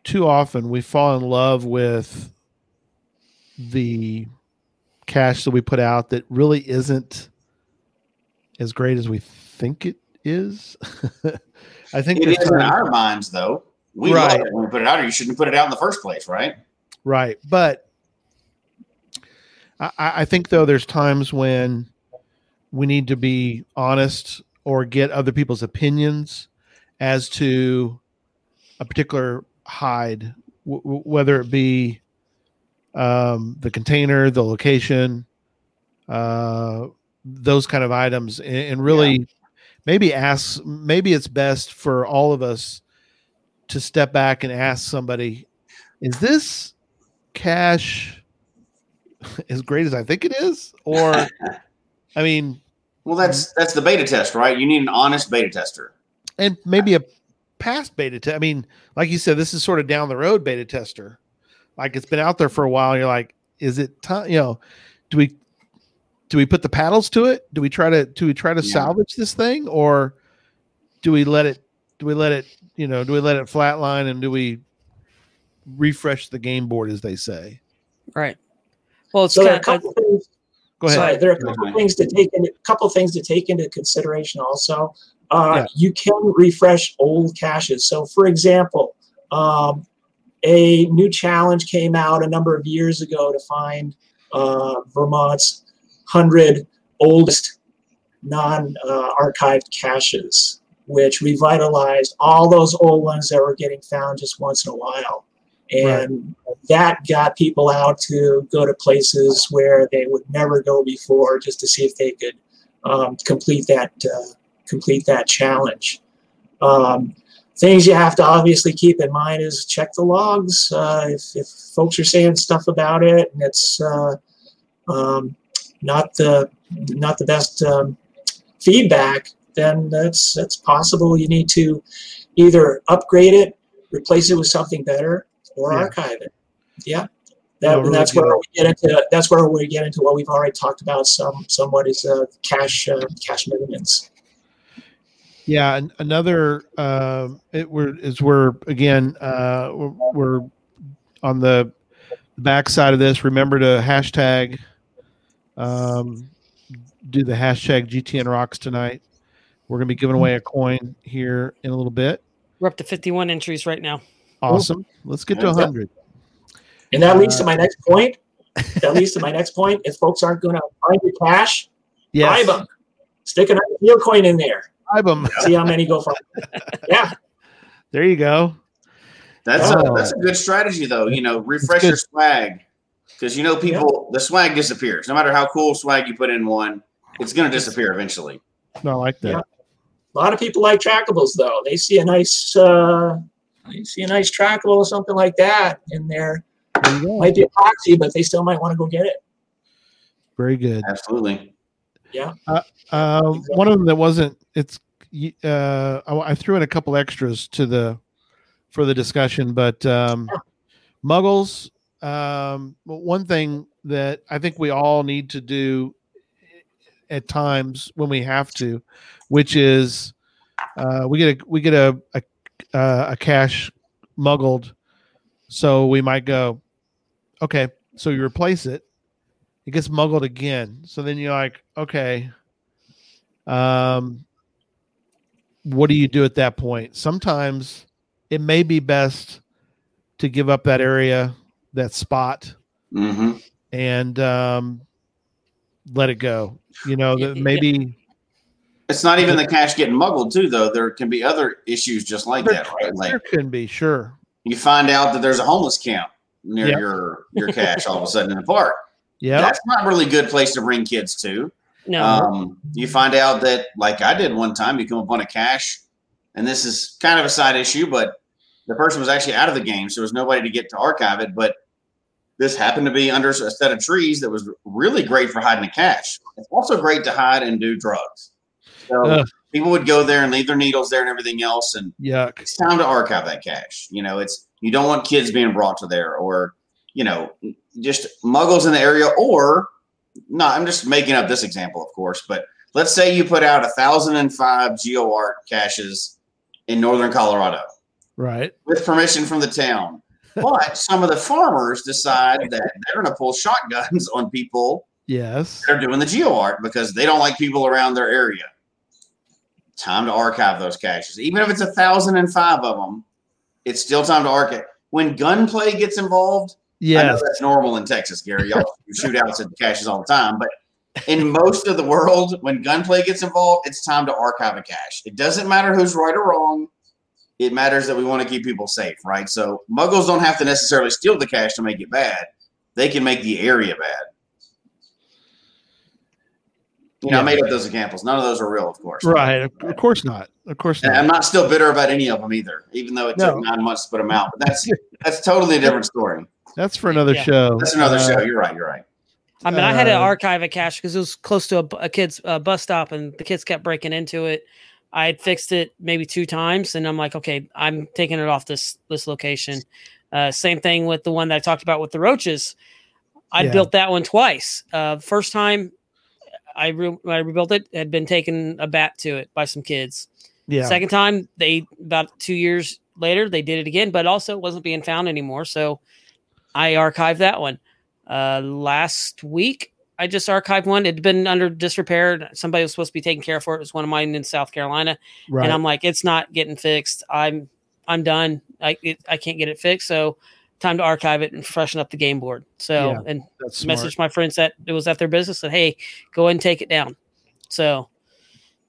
too often we fall in love with the cache that we put out that really isn't as great as we think it is. I think it is in our minds, though. We Right. when we put it out, or you shouldn't put it out in the first place, right? Right. But I, I think though there's times when we need to be honest or get other people's opinions as to a particular hide, w- w- whether it be um, the container, the location, uh, those kind of items, and, and really maybe ask. Maybe it's best for all of us to step back and ask somebody, "Is this cache as great as I think it is?" Or, I mean, Well, that's that's the beta test, right? You need an honest beta tester. and maybe a past beta test. I mean, like you said, this is sort of down the road beta tester. Like it's been out there for a while. You're like, is it time? You know, do we do we put the paddles to it? Do we try to do we try to Yeah. salvage this thing, or do we let it? Do we let it? You know, do we let it flatline and do we refresh the game board, as they say? right. Well, it's So there are a kind of, couple things. Go ahead. Sorry, there are a couple things to take into couple things to take into consideration. Also, uh, Yeah. you can refresh old caches. So, for example, um, a new challenge came out a number of years ago to find uh, Vermont's hundred oldest non-archived caches, which revitalized all those old ones that were getting found just once in a while. And that got people out to go to places where they would never go before, just to see if they could um, complete that uh, complete that challenge. Um, things you have to obviously keep in mind is check the logs. Uh, if, if folks are saying stuff about it and it's uh, um, not the not the best um, feedback, then that's that's possible. You need to either upgrade it, replace it with something better, or Yeah. archive it. Yeah. No, That, really that's good. where we get into that's where we get into what we've already talked about some somewhat is uh, cache uh, cache maintenance. Yeah, an- another um it we're is we're again uh we're, we're on the back side of this. Remember to hashtag um do the hashtag GTN rocks tonight. We're gonna be giving away a coin here in a little bit. we're up to 51 entries right now. Awesome. Let's get to Yeah. hundred. And that leads Uh, to my next point. That leads to my next point. If folks aren't going to find your cache. Yes. bribe them. Stick an ideal coin in there. Bribe 'em. See how many go for. Yeah, There you go. That's Oh. a that's a good strategy, though. You know, refresh your swag because you know people the swag disappears. No matter how cool swag you put in one, it's going to disappear eventually. No, I like that. Yeah. a lot of people like trackables though. They see a nice, uh, they see a nice trackable or something like that in there. There you go. Might be epoxy, but they still might want to go get it. Very good. Absolutely. Yeah um, one of them that wasn't. It's. Uh, I, I threw in a couple extras to the for the discussion, but um, Muggles. Um, one thing that I think we all need to do at times when we have to, which is uh, we get a we get a a, uh, a muggled, so we might go, okay, so you replace it, it gets muggled again. So then you're like, okay, um, what do you do at that point? Sometimes it may be best to give up that area, that spot, hmm and um, let it go. You know, Yeah, that yeah. maybe It's not even the cache getting muggled too, though. There can be other issues just like that, right? Like there can be sure. you find out that there's a homeless camp near Yeah. your your cache all of a sudden in the park. Yeah, That's not a really good place to bring kids to. No. Um, you find out that, like I did one time, you come up on a cache, and this is kind of a side issue, but the person was actually out of the game, so there was nobody to get to archive it. But this happened to be under a set of trees that was really great for hiding a cache. It's also great to hide and do drugs. So Ugh. people would go there and leave their needles there and everything else, and Yuck. it's time to archive that cache. You know, it's you don't want kids being brought to there or you know just muggles in the area or no. I'm just making up this example, of course, but let's say you put out a thousand and five GeoArt caches in northern Colorado Right. with permission from the town. But some of the farmers decide that they're going to pull shotguns on people Yes. They're doing the GeoArt because they don't like people around their area. Time to archive those caches. Even if it's a thousand and five of them, it's still time to archive. When gunplay gets involved, yeah, that's normal in Texas, Gary. Y'all shoot outs at caches all the time. But in most of the world, when gunplay gets involved, it's time to archive a cache. It doesn't matter who's right or wrong. It matters that we want to keep people safe, right? So muggles don't have to necessarily steal the cache to make it bad. They can make the area bad. You know, I made up those examples. None of those are real, of course. Right. Of of course not. Of course And I'm not. not still bitter about any of them either, even though it took No. nine months to put them out. But that's that's totally a different story. That's for another Yeah. show. That's another Uh, show. You're right. You're right. I mean, I had to uh, archive a cache because it was close to a, a kid's uh, bus stop, and the kids kept breaking into it. I had fixed it maybe two times, and I'm like, okay, I'm taking it off this this location. Uh, same thing with the one that I talked about with the roaches. I Yeah. built that one twice. Uh, first time I re- I rebuilt it, had been taken a bat to it by some kids. Yeah. Second time, they about two years later they did it again, but also it wasn't being found anymore. So I archived that one. Uh, last week I just archived one. It'd been under disrepair. Somebody was supposed to be taking care for it. It was one of mine in South Carolina, Right. and I'm like, it's not getting fixed. I'm I'm done. I it, I can't get it fixed. So time to archive it and freshen up the game board. So Yeah, and message smart. my friends that it was at their business and hey, go ahead and take it down. So,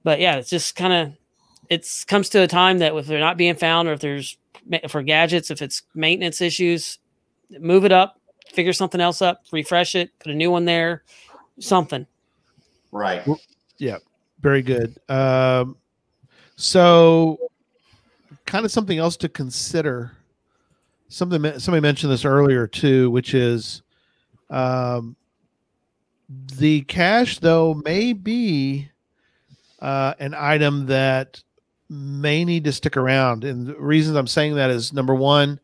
but yeah, it's just kind of it's comes to a time that if they're not being found or if there's for gadgets, if it's maintenance issues, move it up, figure something else up, refresh it, put a new one there, something. Right. Yeah. Very good. Um, so, kind of something else to consider. Something somebody mentioned this earlier too, which is um, the cache though may be uh, an item that may need to stick around. And the reasons I'm saying that is number one,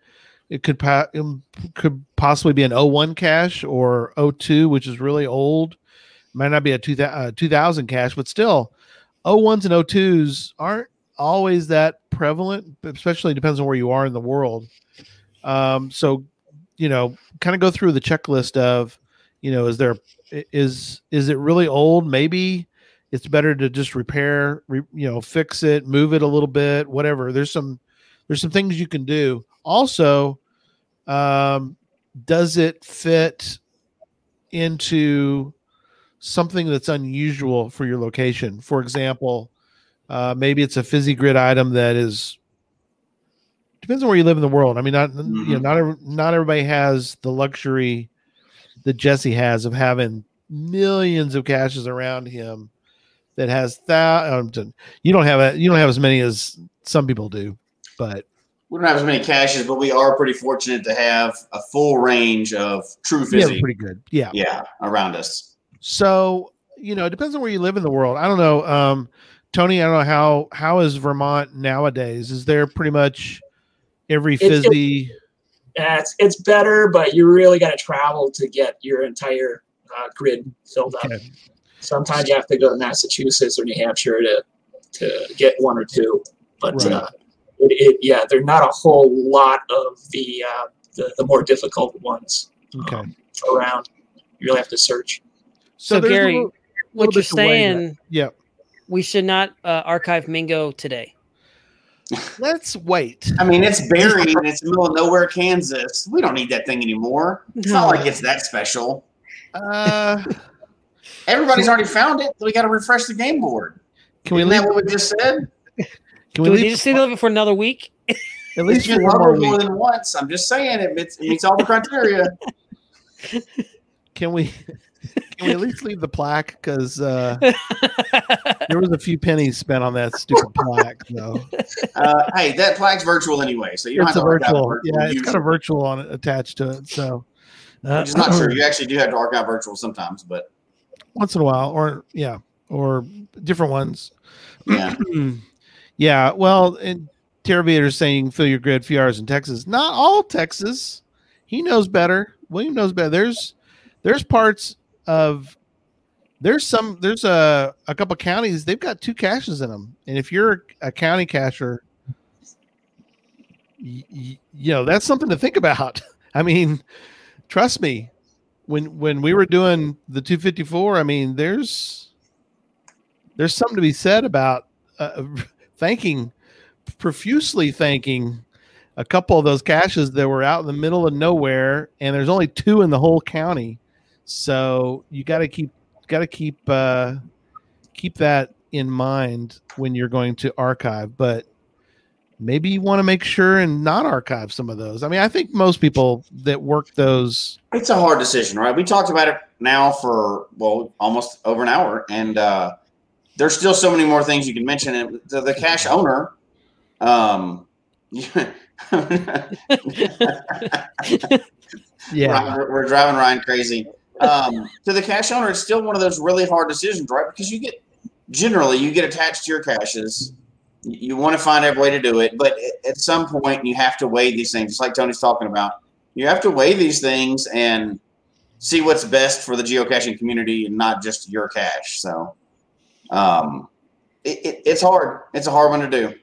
it could pa- um, could possibly be an 01 cache or 02, which is really old. Might not be a 2000, uh, 2000 cache, but still, 01s and 02s aren't always that prevalent, especially depends on where you are in the world. Um, so, you know, kind of go through the checklist of, you know, is there is is it really old? Maybe it's better to just repair, re, you know, fix it, move it a little bit, whatever. There's some there's some things you can do. Also, um, does it fit into something that's unusual for your location? For example, uh, maybe it's a fizzy grid item that is depends on where you live in the world. I mean, not you know, Mhm. not every- not everybody has the luxury that Jesse has of having millions of caches around him that has thousands. You don't have a, you don't have as many as some people do, but We don't have as many caches, but we are pretty fortunate to have a full range of true yeah, pretty good. Yeah. Yeah, around us. So you know, it depends on where you live in the world. I don't know, um, Tony. I don't know how how is Vermont nowadays? Is there pretty much every It's- fizzy? Yeah, it's it's better, but you really got to travel to get your entire uh, grid filled up. Sometimes you have to go to Massachusetts or New Hampshire to to get one or two. But Right. uh, it, it, yeah, they're not a whole lot of the uh, the, the more difficult ones Okay. um, around. You really have to search. So, there's a Gary, little- what little you're bit to weigh that. saying, yeah. we should not uh, archive Mingo today. Let's wait. I mean, it's buried and it's in the middle of nowhere, Kansas. We don't need that thing anymore. It's not like it's that special. Uh, Everybody's already found it. So we got to refresh the game board. can we Isn't leave? that what we just said? Can Do we we leave need to stay living for another week? at least for been one more week? than once. I'm just saying it meets, it meets all the criteria. Can we? Can we at least leave the plaque? Because uh, there was a few pennies spent on that stupid plaque. So Uh, hey, that plaque's virtual anyway, so you don't it's have to archive virtual. virtual. Yeah, it's usually, got a virtual on it attached to it. So uh, which is not sure. You actually do have to archive virtual sometimes, but once in a while, or yeah, or different ones. yeah. yeah. Well, and Terravator saying fill your grid few hours in Texas. Not all Texas. He knows better. William knows better. There's there's parts of there's some there's a a couple counties they've got two caches in them, and if you're a county cacher, y- y- you know that's something to think about. I mean, trust me, when when we were doing the 254, I mean, there's there's something to be said about uh, thanking profusely thanking a couple of those caches that were out in the middle of nowhere, and there's only two in the whole county. So you got to keep got to keep uh, keep that in mind when you're going to archive. But maybe you want to make sure and not archive some of those. I mean, I think most people that work those. It's a hard decision, right? We talked about it now for well almost over an hour, and uh, there's still so many more things you can mention. And the, the cache owner, um, Yeah, Ryan, we're, we're driving Ryan crazy. Um, to the cache owner, it's still one of those really hard decisions, right? Because you get generally you get attached to your caches. You, want to find every way to do it, but at, some point you have to weigh these things, just like Tony's talking about. You have to weigh these things and see what's best for the geocaching community and not just your cache. So, um, it, it, it's hard. It's a hard one to do.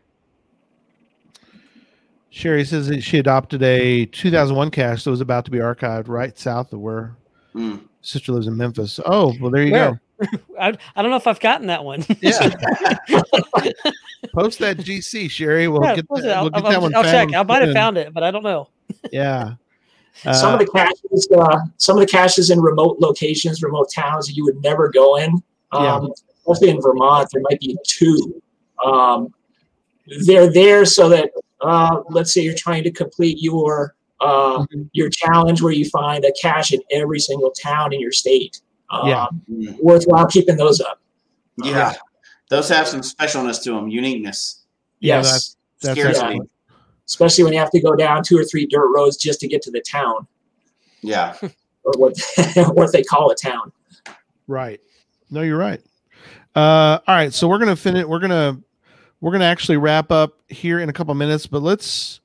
Sherry says that she adopted a 2001 cache that was about to be archived right south of where Mm. sister lives in Memphis. Oh, well, there you Where? go. I, I don't know if I've gotten that one. Yeah. Post that GC, Sherry. We'll Yeah, get, post that, it. I'll, we'll get I'll- that one I'll check. I might have found it, but I don't know. Yeah. some of Uh, the caches, uh, some of the caches in remote locations, remote towns that you would never go in. Um, Especially in Vermont, there might be two. Um, they're there so that, uh, let's say you're trying to complete your uh, Mhm. your challenge where you find a cache in every single town in your state. Um, Yeah. Mm. Worthwhile keeping those up. Yeah. Those have some specialness to them, uniqueness, Yeah, Yes. that's Scarcity. Especially when you have to go down two or three dirt roads just to get to the town yeah. or what, what they call a town. Right. No, you're right. Uh, all right. So we're gonna finish. We're gonna we're gonna actually wrap up here in a couple minutes, but let's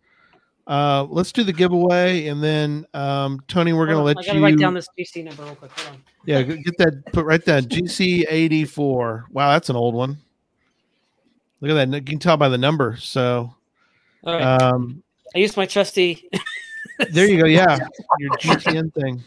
uh let's do the giveaway and then um Tony, we're gonna on, let I gotta you write down this GC number real quick. Hold on. yeah get that put right down GC eighty four. Wow, that's an old one. Look at that. You can tell by the number. So All right. um I used my trusty. there you go. Yeah, your GTN thing.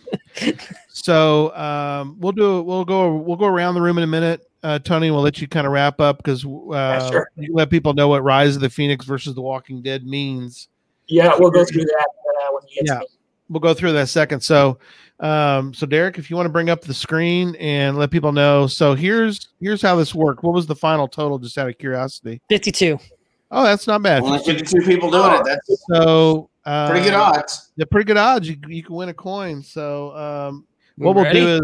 So um, we'll do. We'll go. We'll go around the room in a minute. Uh, Tony, we'll let you kind of wrap up because uh, sure. you let people know what Rise of the Phoenix versus The Walking Dead means. Yeah, we'll go through that uh, when you get Yeah. to We'll go through that second. So, um, so Derek, if you want to bring up the screen and let people know. So here's here's how this worked. What was the final total? Just out of curiosity. 52. Oh, that's not bad. Only 52 people doing it. That's So uh, pretty good odds. They're pretty good odds. You, you can win a coin. So um, We what we'll ready? do is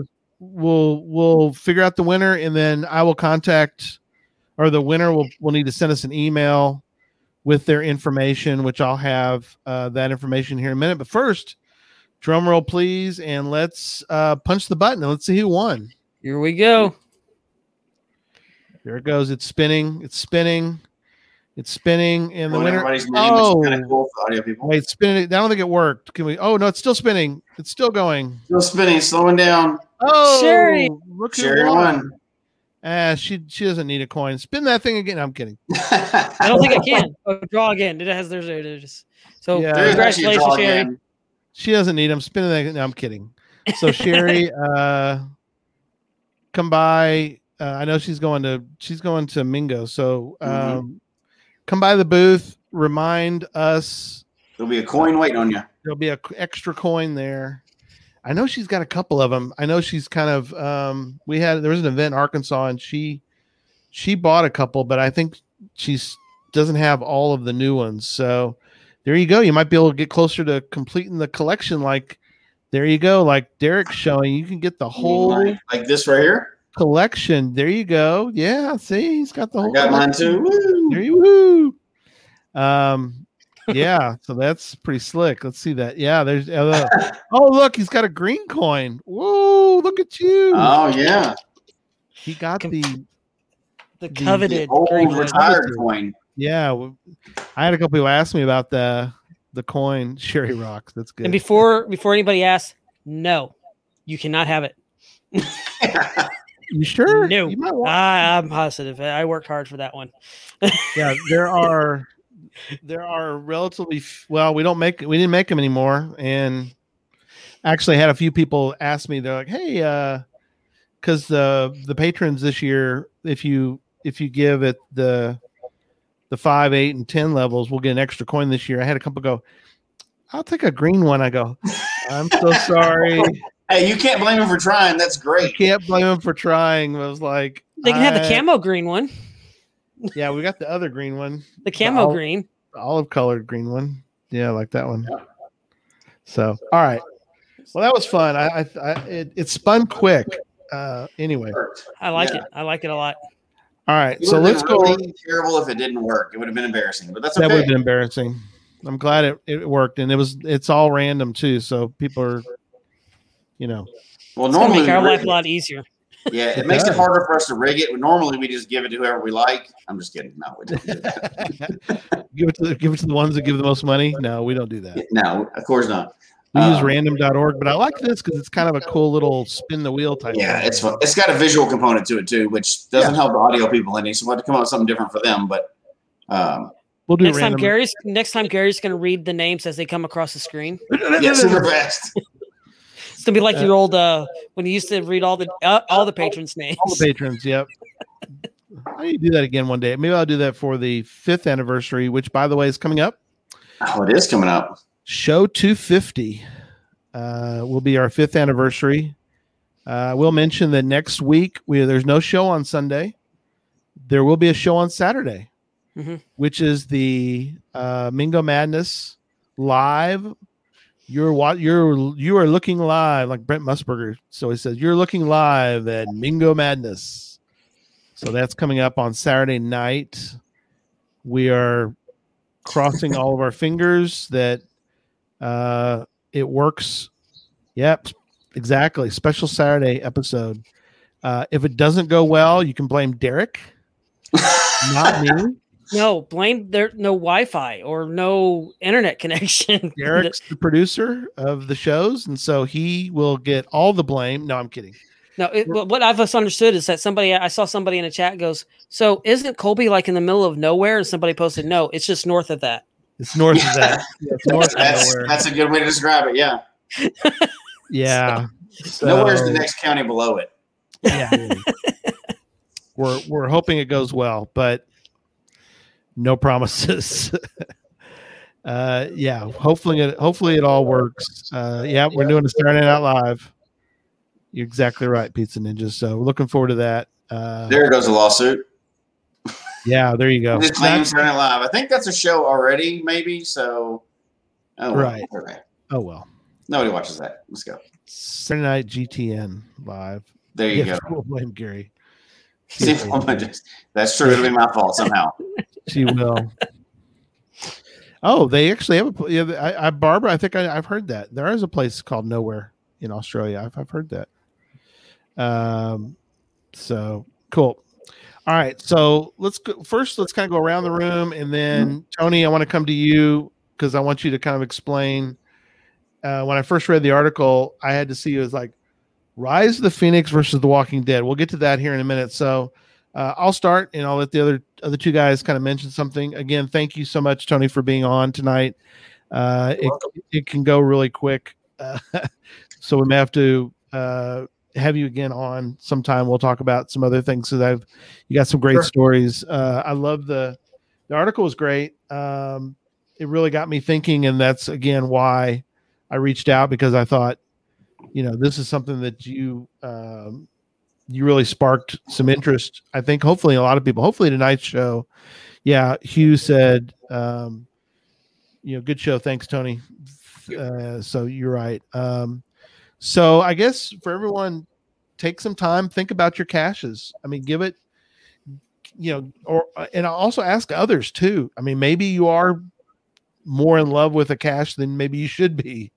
we'll we'll figure out the winner and then I will contact or the winner will will need to send us an email with their information, which I'll have uh, that information here in a minute. But first, drum roll please, and let's uh, punch the button and let's see who won. Here we go. There it goes. It's spinning. It's spinning. It's spinning, and the Knowing winner. Oh. is kind of cool for audio people. Wait, spinning. I don't think it worked. Can we? Oh no, it's still spinning. It's still going. Still spinning, slowing down. Oh, Sherry. Look who Sherry won. won. Ah, she she doesn't need a coin. Spin that thing again. I'm kidding. I don't think I can. Oh, draw again. It has there's there it is. So Yeah. There is actually a congratulations, draw Sherry. again. She doesn't need them. Spin that. No, I'm kidding. So Sherry, uh, come by. Uh, I know she's going to she's going to Mingo. So um, Mhm. Come by the booth. Remind us There'll be a coin waiting on you. there'll be a c- extra coin there. I know she's got a couple of them. I know she's kind of um we had there was an event in Arkansas and she she bought a couple, but I think she's doesn't have all of the new ones. So there you go. You might be able to get closer to completing the collection like There you go. Like Derek's showing, you can get the whole like, like this right here. Collection. There you go. Yeah, see, he's got the I whole. got mine collection. too. There you woo. Um, yeah, so that's pretty slick. Let's see that. Yeah, there's. Uh, oh, look, he's got a green coin. Whoa, look at you. Oh yeah, he got Com- the. The The coveted old green retired coin. Yeah, I had a couple people ask me about the the coin Sherry Rocks. That's good. And before before anybody asks, no, you cannot have it. you sure? No. You I, I'm positive. I worked hard for that one. yeah, there are there are relatively well. We don't make we didn't make them anymore, and actually had a few people ask me. They're like, "Hey, uh, because the the patrons this year, if you if you give it the the five, eight, and ten levels, we'll get an extra coin this year." I had a couple go. I'll take a green one. I go. I'm so sorry. Hey, you can't blame him for trying. That's I great. can't blame him for trying. I was like, They can have the camo green one, Yeah, we got the other green one. the camo ol- green. the olive colored green one. Yeah, I like that one. So, all right. Well, that was fun. I, I, I it, it spun quick. Uh, anyway, I like Yeah. it. I like it a lot. all right. So let's go. Really terrible if it didn't work. It would have been embarrassing, but that's That would have been embarrassing. I'm glad it, it worked, and it was. It's all random too, so people are, you know, well, It's normally make our life a lot easier. Yeah, it, It makes does. it harder for us to rig it. Normally, we just give it to whoever we like. I'm just kidding. No, we don't do that. give it to the, give it to the ones that give the most money. No, we don't do that. no, of course not. We use Um, random.org, but I like this because it's kind of a cool little spin the wheel type. Yeah, thing. it's fun. It's got a visual component to it too, which doesn't help the audio people any. So we have to come up with something different for them. But um, We'll do Next time random. Gary's next time Gary's gonna read the names as they come across the screen. yeah, super fast. It's gonna be like your old uh when you used to read all the uh, all the patrons' names. All the patrons, yep. I need to do that again one day. Maybe I'll do that for the fifth anniversary, which, by the way, is coming up. Oh, it is coming up. Show 250 uh, will be our fifth anniversary. Uh, we'll mention that next week we there's no show on Sunday. There will be a show on Saturday, Mhm. which is the uh, Mingo Madness live. You're what you're you are looking live like Brent Musburger. So he says you're looking live at Mingo Madness. So that's coming up on Saturday night. We are crossing all of our fingers that uh, it works. Yep, exactly. Special Saturday episode. Uh, if it doesn't go well, you can blame Derek, not me. No, blame there no Wi-Fi or no internet connection. Derek's the producer of the shows, and so he will get all the blame. No, I'm kidding. No, it, what what I've understood is that somebody I saw somebody in a chat goes, so isn't Colby like in the middle of nowhere? And somebody posted, no, it's just north of that. It's north of that. Yeah, north That's nowhere. that's a good way to describe it. Yeah, Yeah. nowhere's the next county below it. yeah. we're we're hoping it goes well, but no promises. uh yeah, hopefully it hopefully it all works. Uh yeah, we're doing a Saturday Night Live. You're exactly right, Pizza Ninja. So looking forward to that. Uh There goes a lawsuit. yeah, there you go. Just claims Saturday Night Live. I think that's a show already, maybe. So, oh, well, Right. okay. Oh well. Nobody watches that. Let's go. Saturday Night GTN live. There you Yeah, go. We'll blame Gary. See, woman just- that's true. It'll be my fault somehow. She will. oh, they actually have a. Yeah, I, I Barbara. I think I, I've heard that there is a place called Nowhere in Australia. I've, I've heard that. Um, so cool. All right, so let's go first. Let's kind of go around the room, and then Tony, I want to come to you because I want you to kind of explain. Uh, when I first read the article, I had to see it was like Rise of the Phoenix versus The Walking Dead. We'll get to that here in a minute. So uh, I'll start, and I'll let the other other two guys kind of mention something. Again, thank you so much, Tony, for being on tonight. Uh, it, it can go really quick, uh, so we may have to uh, have you again on sometime. We'll talk about some other things because I've you got some great Sure. stories. Uh, I love the the article was great. Um, it really got me thinking, and that's again why I reached out because I thought, you know, this is something that you um, you really sparked some interest. I think hopefully a lot of people. Hopefully tonight's show. Yeah, Hugh said, um, you know, good show. Thanks, Tony. Uh, so you're right. Um, So I guess for everyone, take some time, think about your caches. I mean, give it, you know, or and I also ask others too. I mean, maybe you are more in love with a cache than maybe you should be,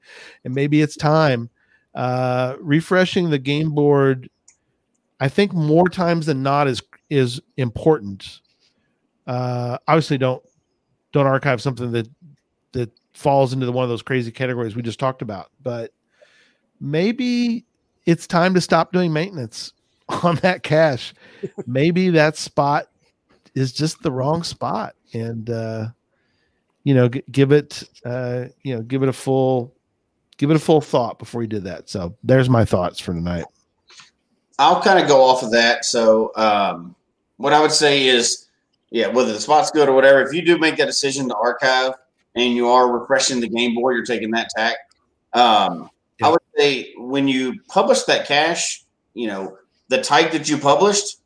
and maybe it's time. Uh, refreshing the game board, I think more times than not is is important. Uh, obviously, don't don't archive something that that falls into the, one of those crazy categories we just talked about, but maybe it's time to stop doing maintenance on that cache. maybe that spot is just the wrong spot, and uh, you know, g- give it uh, you know, give it a full give it a full thought before you did that. So there's my thoughts for tonight. I'll kind of go off of that. So, um, what I would say is, yeah, whether the spot's good or whatever, if you do make that decision to archive and you are refreshing the game board, you're taking that tack. Um, Yeah. I would say when you publish that cache, you know, the type that you published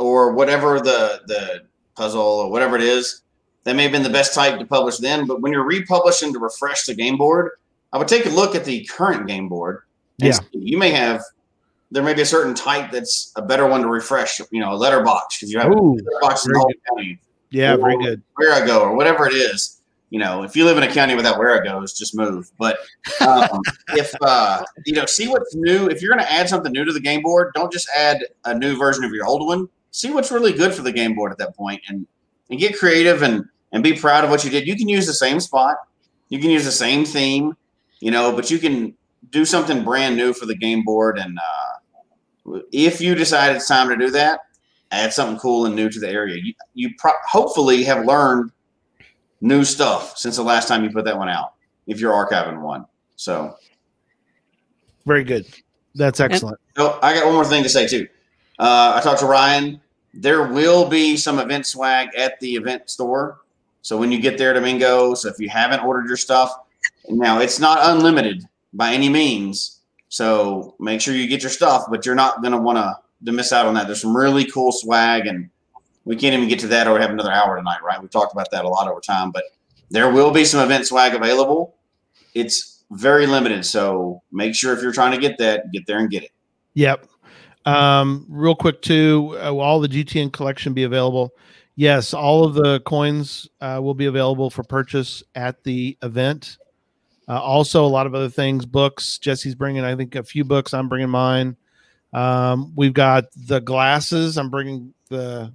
or whatever the the puzzle or whatever it is, that may have been the best type to publish then. But when you're republishing to refresh the game board, I would take a look at the current game board. Yeah. see. You may have there may be a certain type that's a better one to refresh, you know, a letterbox because you have Ooh, letterbox in the county, yeah, very good. Wherigo or whatever it is. You know, if you live in a county without Wherigos, just move. But um, if uh, you know, see what's new. If you're going to add something new to the game board, don't just add a new version of your old one. See what's really good for the game board at that point, and and get creative and and be proud of what you did. You can use the same spot, you can use the same theme, you know, but you can do something brand new for the game board. And uh, if you decide it's time to do that, add something cool and new to the area. You you pro- hopefully have learned new stuff since the last time you put that one out. If you're archiving one, so Very good. That's excellent. Oh, I got one more thing to say too. Uh, I talked to Ryan. There will be some event swag at the event store. So when you get there, Domingo, so if you haven't ordered your stuff, now it's not unlimited by any means. So make sure you get your stuff, but you're not going to want to to miss out on that. There's some really cool swag, and we can't even get to that or have another hour tonight, right? We've talked about that a lot over time, but there will be some event swag available. It's very limited, so make sure if you're trying to get that, get there and get it. Yep. Um, real quick too, uh, will all the GTN collection be available? Yes, all of the coins uh, will be available for purchase at the event. Uh, also, a lot of other things, books. Jesse's bringing, I think, a few books. I'm bringing mine. Um, we've got the glasses. I'm bringing the.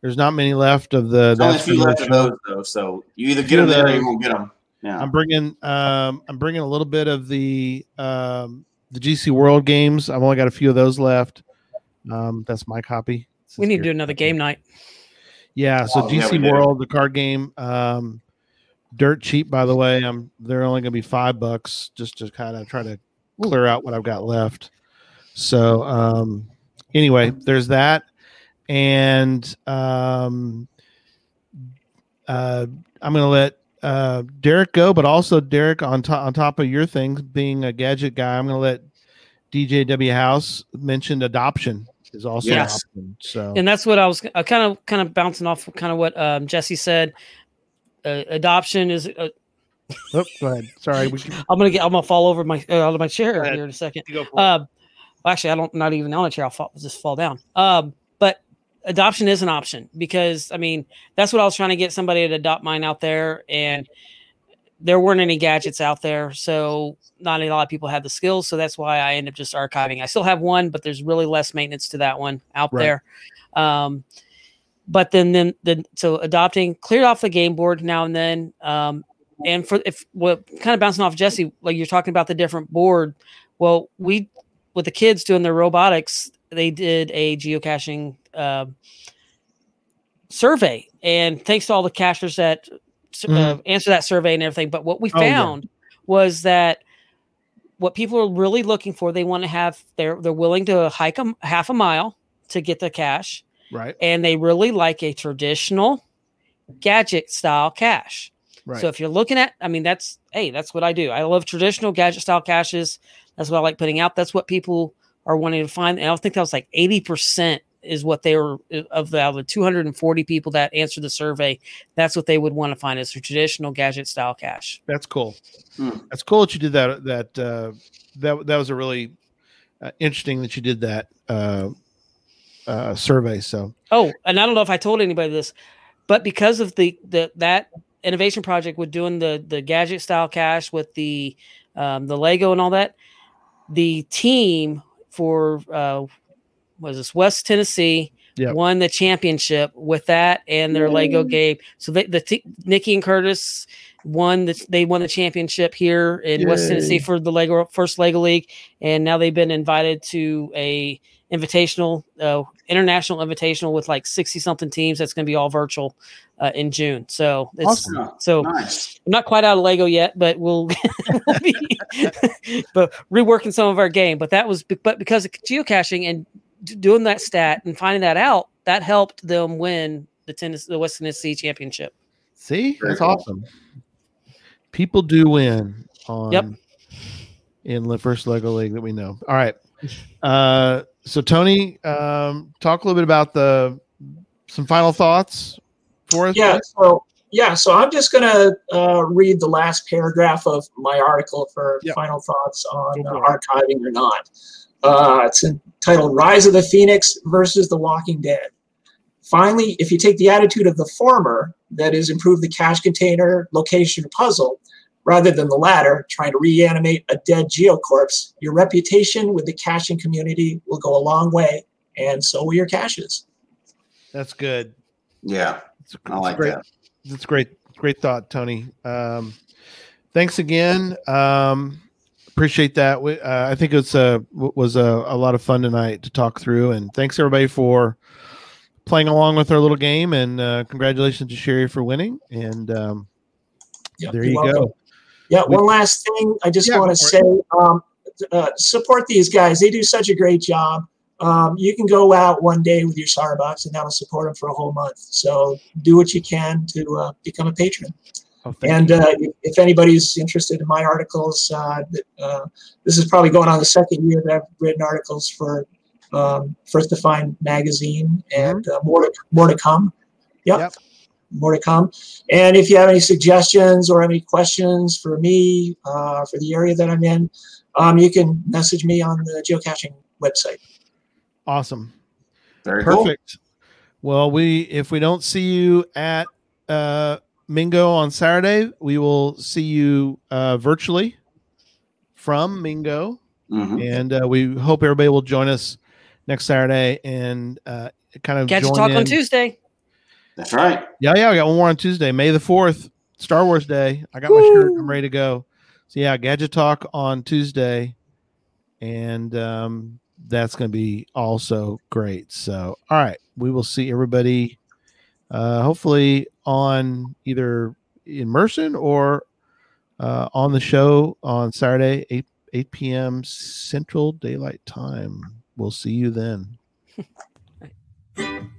There's not many left of the. There's only a few left of those though, so you either get them there or you won't get them. Yeah, I'm bringing um I'm bringing a little bit of the um the GC World games. I've only got a few of those left. Um that's my copy. We need to do another game night. Yeah, so Oh, GC we do. World, the card game, um dirt cheap by the way. I'm they're only gonna be five bucks just to kind of try to clear out what I've got left. So um anyway, there's that. And um uh I'm gonna let uh Derek go, but also Derek on top on top of your things being a gadget guy, I'm gonna let DJW House mentioned adoption is also Yes. an option. So and that's what I was uh, kind of kind of bouncing off kind of what um, Jesse said. Uh, adoption is. Uh, oh, go ahead. Sorry, we can I'm gonna get. I'm gonna fall over my uh, out of my chair Go here in a second. go. Uh, well, actually, I don't. Not even on a chair. I'll fall, just fall down. Um, but adoption is an option because I mean that's what I was trying to get somebody to adopt mine out there, and there weren't any gadgets out there, so not a lot of people had the skills. So that's why I ended up just archiving. I still have one, but there's really less maintenance to that one out Right. there. Um, but then then then so adopting cleared off the game board now and then. Um, and for if what kind of bouncing off Jesse, like you're talking about the different board. Well, we with the kids doing their robotics, they did a geocaching um survey, and thanks to all the cachers that uh, answer that survey and everything. But what we Oh, yeah. found was that what people are really looking for, they want to have they're they're willing to hike a half a mile to get the cache, right, and they really like a traditional gadget style cache. right. So if you're looking at, I mean, that's hey, that's what I do. I love traditional gadget style caches. That's what I like putting out. That's what people are wanting to find. And I think that was like 80% is what they were of the, of the 240 people that answered the survey. That's what they would want to find is a traditional gadget style cache. That's cool. Hmm. That's cool that you did that. That uh, that that was a really uh, interesting that you did that uh, uh, survey. So Oh, and I don't know if I told anybody this, but because of the the that innovation project with doing the the gadget style cache with the um, the Lego and all that, the team for uh, was this West Tennessee Yep. won the championship with that and their Lego game. So they, the t- Nikki and Curtis won the they won the championship here in West Tennessee for the Lego first Lego League, and now they've been invited to a invitational, uh, international invitational with like sixty something teams. That's going to be all virtual uh, in June. So it's Awesome. so Nice. I'm not quite out of Lego yet, but we'll, we'll be but reworking some of our game. But that was be- but because of geocaching and d- doing that stat and finding that out, that helped them win the tennis the West Tennessee championship. see, that's awesome. People do win on Yep. in the first Lego League that we know. All right. Uh, so Tony, um, talk a little bit about the some final thoughts for us. Yeah. So yeah. So I'm just gonna uh, read the last paragraph of my article for Yep. final thoughts on uh, archiving or not. Uh, it's entitled "Rise of the Phoenix versus the Walking Dead." Finally, if you take the attitude of the former, that is, improve the cache container, location, puzzle, rather than the latter, trying to reanimate a dead geocorpse, your reputation with the caching community will go a long way, and so will your caches. That's good. Yeah, It's, I it's like great. that. That's great. Great thought, Tony. Um, thanks again. Um, appreciate that. We, uh, I think it's a w- was a, a lot of fun tonight to talk through, and thanks everybody for playing along with our little game. And uh, congratulations to Sherry for winning. And um, Yep, there you're you welcome. go. Yeah, one last thing I just Yeah, want to say um, uh, support these guys. They do such a great job. Um, you can go out one day with your Starbucks and that'll support them for a whole month. So do what you can to uh, become a patron. Oh, And uh, if- anybody's interested in my articles, uh, uh, this is probably going on the second year that I've written articles for um, First to Find magazine, and uh, more to, more to come. Yep. Yep. More to come. And if you have any suggestions or any questions for me uh, for the area that I'm in, um, you can message me on the geocaching website. awesome. Very cool. Perfect. Well, we if we don't see you at uh, Mingo on Saturday, we will see you uh, virtually from Mingo. Mhm. and uh, we hope everybody will join us next Saturday and uh, kind of catch join Talk in. on Tuesday. That's right. Yeah, yeah, we got one more on Tuesday, May the fourth, Star Wars Day. I got my shirt. I'm ready to go. So yeah, Gadget Talk on Tuesday, and um, that's going to be also great. So all right, we will see everybody. Uh, hopefully on either in Merson or uh, on the show on Saturday, 8, 8 p.m. Central Daylight Time. We'll see you then.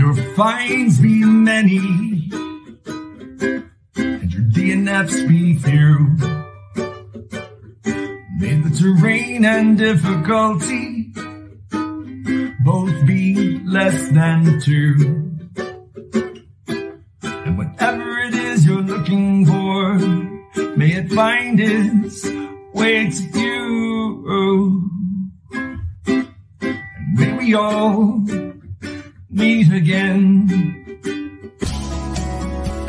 your finds be many and your DNFs be few. May the terrain and difficulty both be less than two. And whatever it is you're looking for, may it find its way to you. And may we all meet again.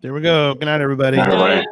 There we go. Good night, everybody. All right.